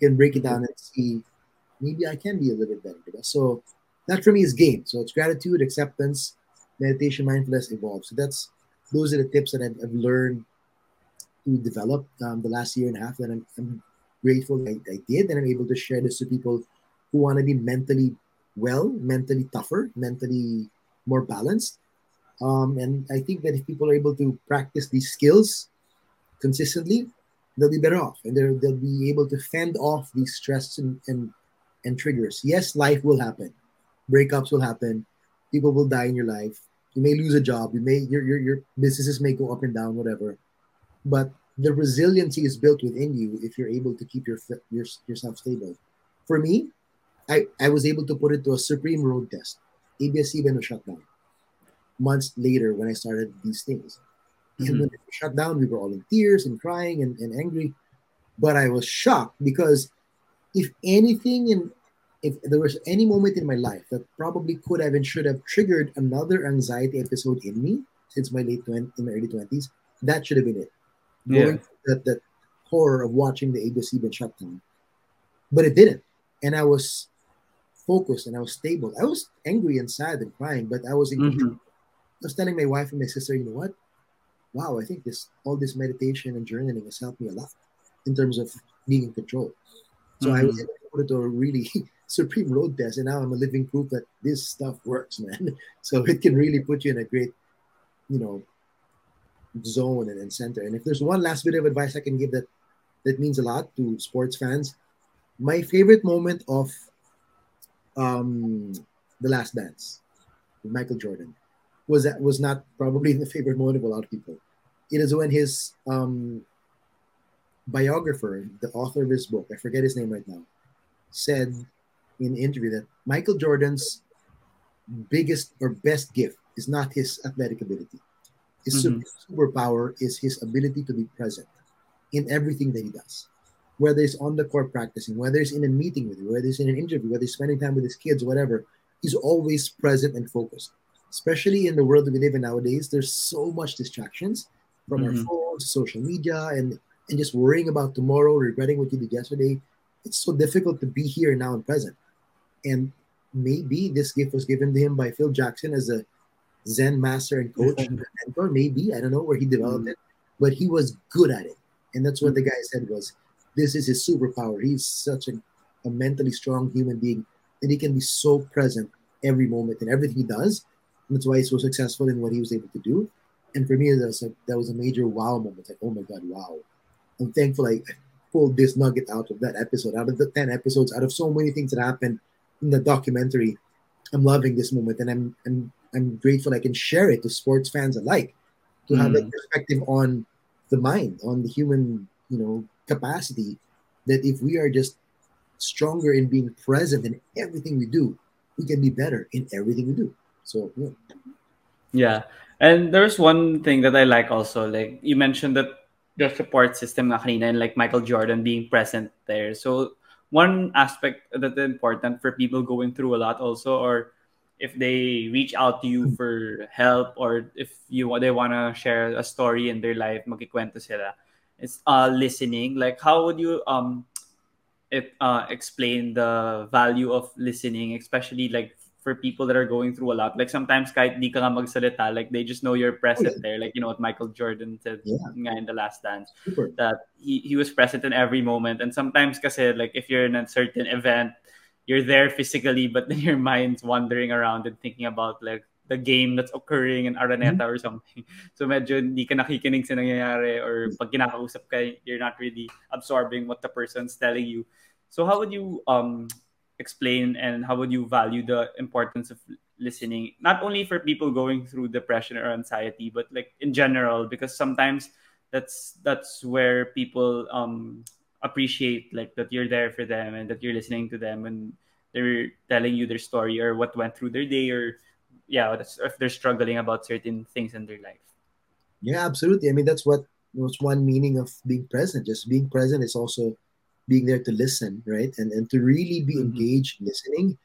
can break it down and see maybe I can be a little bit better. So that for me is game. So it's gratitude, acceptance, meditation, mindfulness, evolve. So that's those are the tips that I've, I've learned to develop um, the last year and a half that I'm, I'm grateful I, I did and I'm able to share this to people who want to be mentally well, mentally tougher, mentally more balanced. Um, and I think that if people are able to practice these skills consistently, they'll be better off and they'll, be able to fend off these stress and, and, and triggers. Yes, life will happen. Breakups will happen. People will die in your life. You may lose a job. You may your, your, your businesses may go up and down, whatever. But the resiliency is built within you if you're able to keep your, your yourself stable. For me, I, I was able to put it to a supreme road test. ABS-CBN was shut down. Months later, when I started these things, mm-hmm. and when it shut down, we were all in tears and crying and, and angry. But I was shocked because if anything in if there was any moment in my life that probably could have and should have triggered another anxiety episode in me since my late 20, in my early 20s, that should have been it. Yeah. Going that, that horror of watching the ABS-CBN shut down. But it didn't. And I was focused and I was stable. I was angry and sad and crying, but I was in control. Mm-hmm. I was telling my wife and my sister, you know what? Wow, I think this all this meditation and journaling has helped me a lot in terms of being in control. So mm-hmm. I was able to put it to a really [laughs] supreme road test, and now I'm a living proof that this stuff works, man. [laughs] So it can really put you in a great, you know, zone and, center. And if there's one last bit of advice I can give that that means a lot to sports fans, my favorite moment of um, The Last Dance with Michael Jordan was that was not probably [laughs] the favorite moment of a lot of people. It is when his um, biographer, the author of his book, I forget his name right now, said in an interview that Michael Jordan's biggest or best gift is not his athletic ability. His mm-hmm. superpower is his ability to be present in everything that he does whether it's on the court practicing, whether it's in a meeting with you, whether it's in an interview, whether he's spending time with his kids, whatever, he's always present and focused. Especially in the world that we live in nowadays, there's so much distractions from mm-hmm. our phones, social media, and and just worrying about tomorrow, regretting what you did yesterday. It's so difficult to be here now and present. And maybe this gift was given to him by Phil Jackson as a Zen master and coach and mentor. Maybe I don't know where he developed mm-hmm. it, but he was good at it. And that's what the guy said was this is his superpower. He's such a, a mentally strong human being and he can be so present every moment in everything he does. And that's why he's so successful in what he was able to do. And for me, that was a, that was a major wow moment. Like, oh my God, wow. I'm thankful I pulled this nugget out of that episode, out of the 10 episodes, out of so many things that happened in the documentary. I'm loving this moment and I'm, I'm, I'm grateful I can share it to sports fans alike to mm. have a perspective on the mind, on the human, you know, capacity that if we are just stronger in being present in everything we do, we can be better in everything we do. So yeah. Yeah. And there's one thing that I like also. Like you mentioned that the support system na kanina and like Michael Jordan being present there. So one aspect that's important for people going through a lot also or if they reach out to you for help or if you they want to share a story in their life, magkikwento sila it's uh listening like how would you um it uh, explain the value of listening, especially like for people that are going through a lot. Like sometimes kahit di ka nga magsalita, like they just know you're present there. Like you know what Michael Jordan said yeah. in the last dance. Super. That he, he was present in every moment. And sometimes kasi like if you're in a certain event, you're there physically, but then your mind's wandering around and thinking about like the game that's occurring in Araneta mm-hmm. or something. [laughs] So medyo hindi ka nakikinig sa nangyayari or pag kinakausap ka, you're not really absorbing what the person's telling you. So how would you um explain and how would you value the importance of listening not only for people going through depression or anxiety but like in general because sometimes that's that's where people um appreciate like that you're there for them and that you're listening to them and they're telling you their story or what went through their day or yeah if they're struggling about certain things in their life. Yeah absolutely. I mean that's what was one meaning of being present. Just being present is also being there to listen right? And and to really be mm-hmm. engaged listening.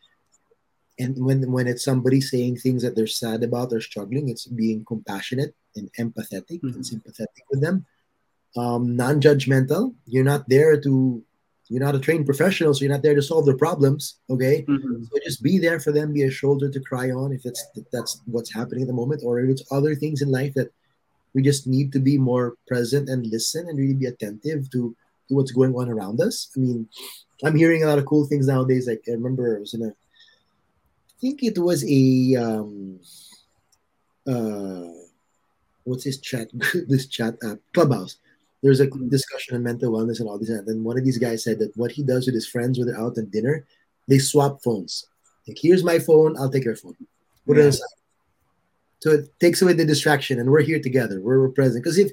And when when it's somebody saying things that they're sad about or struggling it's being compassionate and empathetic mm-hmm. and sympathetic with them um, non-judgmental you're not there to you're not a trained professional, so you're not there to solve their problems. Okay, mm-hmm. so just be there for them, be a shoulder to cry on if that's if that's what's happening at the moment, or if it's other things in life that we just need to be more present and listen and really be attentive to, to what's going on around us. I mean, I'm hearing a lot of cool things nowadays. Like I remember I was in a, I think it was a um, uh, what's this chat [laughs] this chat app Clubhouse there's a discussion on mental wellness and all this. And then one of these guys said that what he does with his friends when they're out at dinner, they swap phones. Like, here's my phone, I'll take your phone. Put yeah. it aside. So it takes away the distraction, and we're here together. We're, we're present. Because if,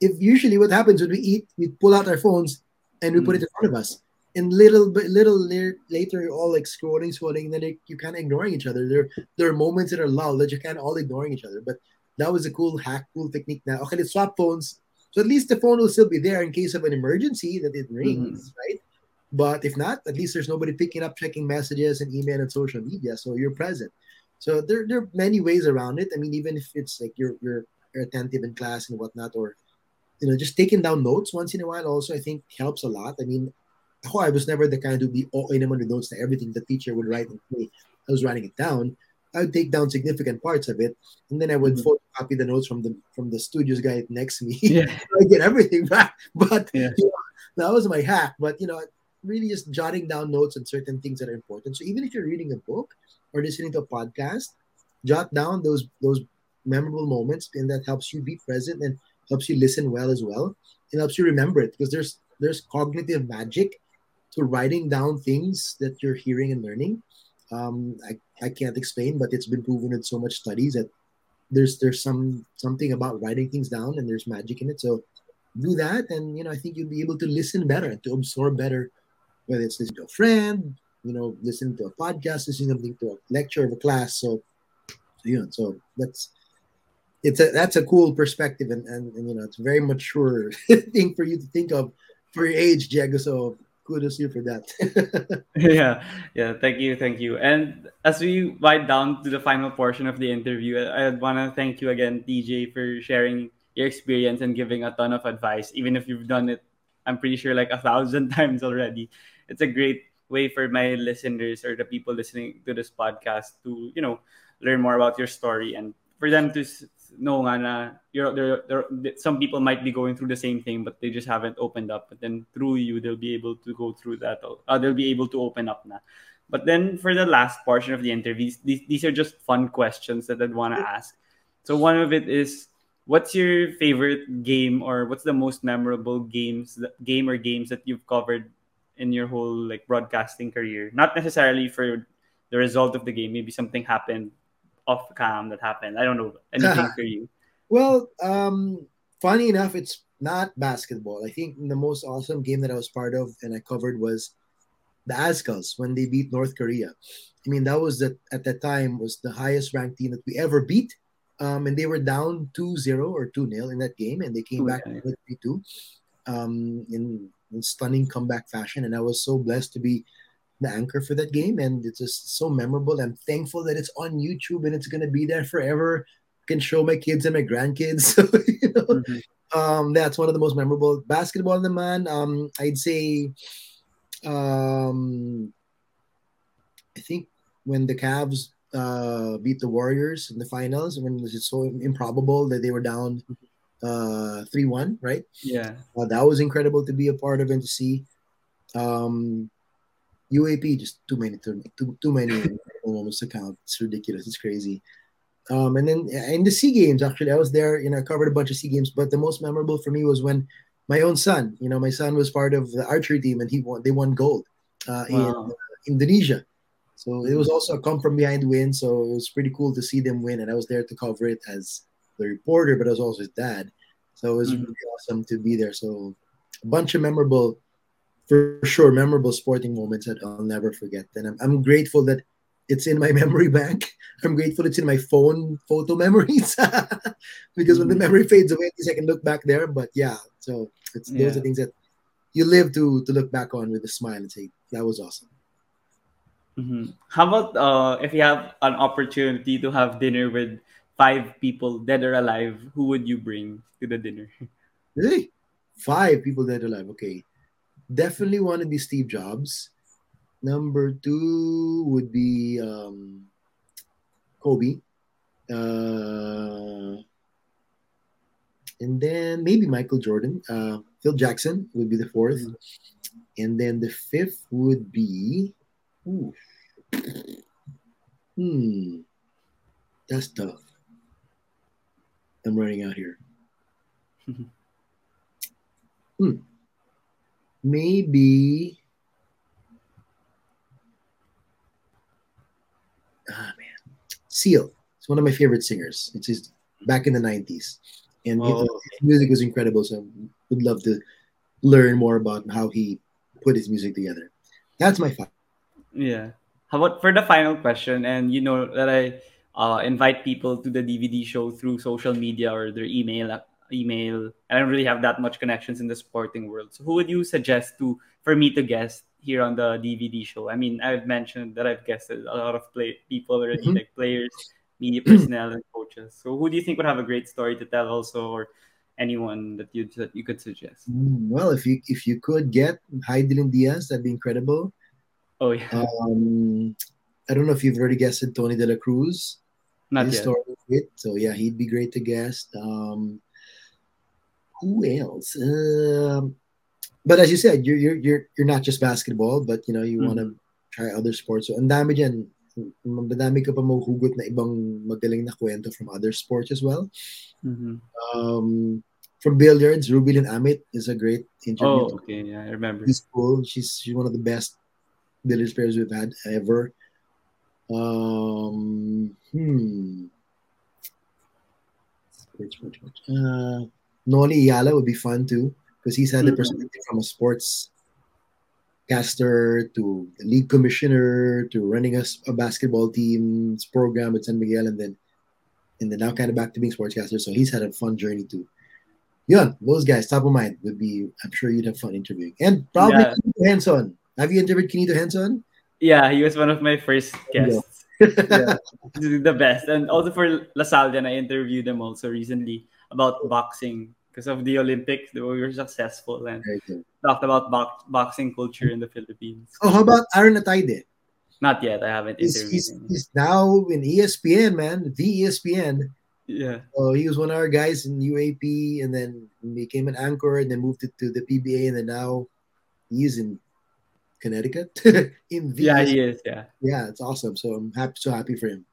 if usually what happens when we eat, we pull out our phones and we mm. put it in front of us. And little bit, little later, you're all like scrolling, scrolling, and then it, you're kind of ignoring each other. There, there are moments that are lull that you're kind of all ignoring each other. But that was a cool hack, cool technique. Now, okay, let's swap phones so at least the phone will still be there in case of an emergency that it rings, mm-hmm. right? But if not, at least there's nobody picking up, checking messages and email and social media. So you're present. So there, there are many ways around it. I mean, even if it's like you're, you're attentive in class and whatnot, or you know, just taking down notes once in a while also I think helps a lot. I mean, oh, I was never the kind to be all in the notes to everything the teacher would write and. I was writing it down. I would take down significant parts of it, and then I would mm-hmm. photocopy the notes from the from the studios guy next to me. [laughs] Yeah. I get everything back. [laughs] But yeah. you know, that was my hack. But you know, really just jotting down notes on certain things that are important. So even if you're reading a book or listening to a podcast, jot down those those memorable moments, and that helps you be present and helps you listen well as well. It helps you remember it because there's there's cognitive magic to writing down things that you're hearing and learning um, I, I can't explain, but it's been proven in so much studies that there's there's some something about writing things down and there's magic in it. So do that, and you know I think you'll be able to listen better and to absorb better, whether it's listening to a friend, you know, listening to a podcast, listening something to a lecture of a class. So, so you know, so that's it's a that's a cool perspective and, and, and you know it's a very mature [laughs] thing for you to think of for your age, Diego. So kudos you for that. [laughs] [laughs] yeah, yeah. Thank you, thank you. And as we wind down to the final portion of the interview, I, I want to thank you again, TJ, for sharing your experience and giving a ton of advice. Even if you've done it, I'm pretty sure like a thousand [laughs] times already. It's a great way for my listeners or the people listening to this podcast to you know learn more about your story and for them to know nga na you're, there, there, some people might be going through the same thing, but they just haven't opened up. But then through you, they'll be able to go through that. Uh, they'll be able to open up na. But then for the last portion of the interviews, these, these are just fun questions that I'd want to ask. So one of it is, what's your favorite game or what's the most memorable games, game or games that you've covered in your whole like broadcasting career? Not necessarily for the result of the game. Maybe something happened off cam that happened? I don't know anything [laughs] for you. Well, um, funny enough, it's not basketball. I think the most awesome game that I was part of and I covered was the Azkals when they beat North Korea. I mean, that was the at that time was the highest ranked team that we ever beat. Um, and they were down 2-0 or 2-0 in that game, and they came back 3-2 um, in, in stunning comeback fashion. And I was so blessed to be the anchor for that game, and it's just so memorable. I'm thankful that it's on YouTube and it's gonna be there forever. I can show my kids and my grandkids. [laughs] So you know, mm-hmm. um, that's one of the most memorable basketball. The man, um, I'd say Um, I think when the Cavs uh, beat the Warriors in the finals, when it was so improbable that they were down uh, three one, right? Yeah, uh, that was incredible to be a part of and to see. Um, UAAP just too many too, too, too many moments to count. It's ridiculous. It's crazy. Um, and then in the Sea Games, actually, I was there. You know, I covered a bunch of Sea Games, but the most memorable for me was when my own son. You know, my son was part of the archery team, and he won. They won gold uh, wow. in uh, Indonesia. So it was also a come from behind win. So it was pretty cool to see them win, and I was there to cover it as the reporter, but I was also his dad. So it was mm-hmm. really awesome to be there. So a bunch of memorable, for sure, memorable sporting moments that I'll never forget. And I'm, I'm grateful that it's in my [laughs] memory bank. I'm grateful it's in my phone photo memories [laughs] because when the mm-hmm. memory fades away, I can look back there. But yeah, so it's those are things that you live to to look back on with a smile and say that was awesome. Mm-hmm. How about uh, if you have an opportunity to have dinner with five people, dead or alive, who would you bring to the dinner? [laughs] Really? Five people dead or alive. Okay. Definitely want to be Steve Jobs. Number two would be um, Kobe. Uh, and then maybe Michael Jordan. Uh, Phil Jackson would be the 4th mm-hmm. And then the fifth would be. Ooh, hmm. That's tough. I'm running out here. [laughs] hmm. Maybe ah man, Seal. It's one of my favorite singers. It's his back in the '90s, and oh. his music was incredible. So would love to learn more about how he put his music together. That's my five. Yeah. How about for the final question? And you know that I uh, invite people to the DVD show through social media or their email email. I don't really have that much connections in the sporting world. So who would you suggest to for me to guest here on the DVD show. I mean, I've mentioned that I've guested a lot of play people already, mm-hmm. like players, media personnel, and coaches. So, who do you think would have a great story to tell, also, or anyone that you that you could suggest? Mm, well, if you if you could get Hidilyn Diaz, that'd be incredible. Oh yeah. Um, I don't know if you've already guessed Tony De La Cruz. Not His yet. Story so yeah, he'd be great to guest. Um, who else? Um, but as you said, you're you're you're you're not just basketball, but you know you mm-hmm. want to try other sports. So ang dami diyan, madami ka pa mahuhugot na ibang magaling na kwento from other sports as well. Mm-hmm. Um, from billiards, Rubilen Amit is a great interview. Oh, okay, yeah, I remember. She's cool. She's she's one of the best billiards players we've had ever. Um, hmm. Uh, Noli Eala would be fun too because he's had the mm-hmm. perspective from a sports caster to the league commissioner to running a, a basketball team's program at San Miguel and then and then now kind of back to being sportscaster. So he's had a fun journey too. Yeah, those guys, top of mind would be I'm sure you'd have fun interviewing. And probably yeah. Henson. Have you interviewed Quinito Henson? Yeah, he was one of my first guests. yeah. [laughs] the best. And also for LaSalle, and I interviewed them also recently about boxing because of the Olympics, we were successful and talked about box, boxing culture in the Philippines. Oh, how about Aaron Atayde? Not yet. I haven't he's, he's, he's, now in ESPN, man. The ESPN. Yeah. So he was one of our guys in UAAP, and then became an anchor, and then moved it to the PBA, and then now he's in Connecticut. [laughs] in the yeah, he is. Yeah. Yeah, it's awesome. So I'm happy, so happy for him.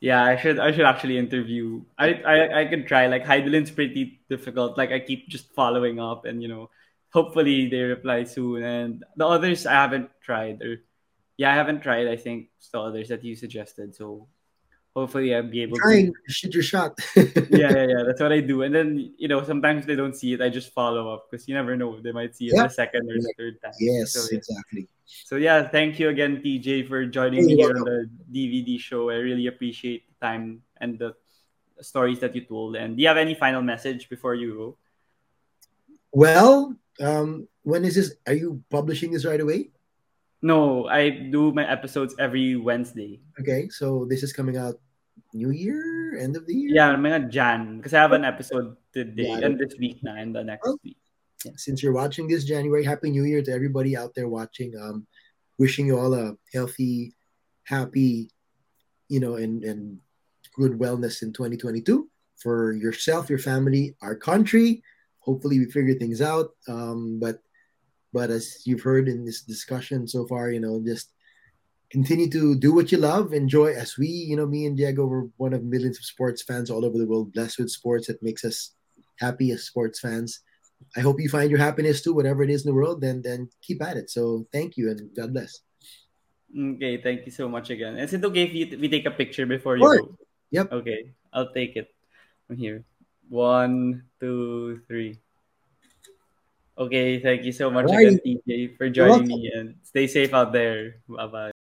Yeah, I should I should actually interview. I I, I could try. Like Hidilyn's pretty difficult. Like I keep just following up, and you know, hopefully they reply soon. And the others I haven't tried, or yeah, I haven't tried. I think the others that you suggested. So hopefully I'll be able Trying, to shoot your shot. [laughs] yeah, yeah, yeah. That's what I do. And then you know, sometimes they don't see it. I just follow up because you never know. They might see it yep. the second or the third time. Yes, so, exactly. So yeah, thank you again, TJ, for joining me here on the DVD show. I really appreciate the time and the stories that you told. And do you have any final message before you go? Well, um, when is this? Are you publishing this right away? No, I do my episodes every Wednesday. Okay, so this is coming out New Year, end of the year. Yeah, mga Jan, because I have an episode today yeah, and this week na and the next oh. week. since you're watching this January, Happy New Year to everybody out there watching. Um, wishing you all a healthy, happy, you know, and and good wellness in 2022 for yourself, your family, our country. Hopefully, we figure things out. Um, but but as you've heard in this discussion so far, you know, just continue to do what you love, enjoy. As we, you know, me and Diego were one of millions of sports fans all over the world, blessed with sports that makes us happy as sports fans. I hope you find your happiness too, whatever it is in the world. Then then keep at it. So thank you and God bless. Okay, thank you so much again. Is it okay if you, we take a picture before you go? Yep. Okay, I'll take it from here. One, two, three. Okay, thank you so much right. again, TJ, for joining me and stay safe out there. Bye bye.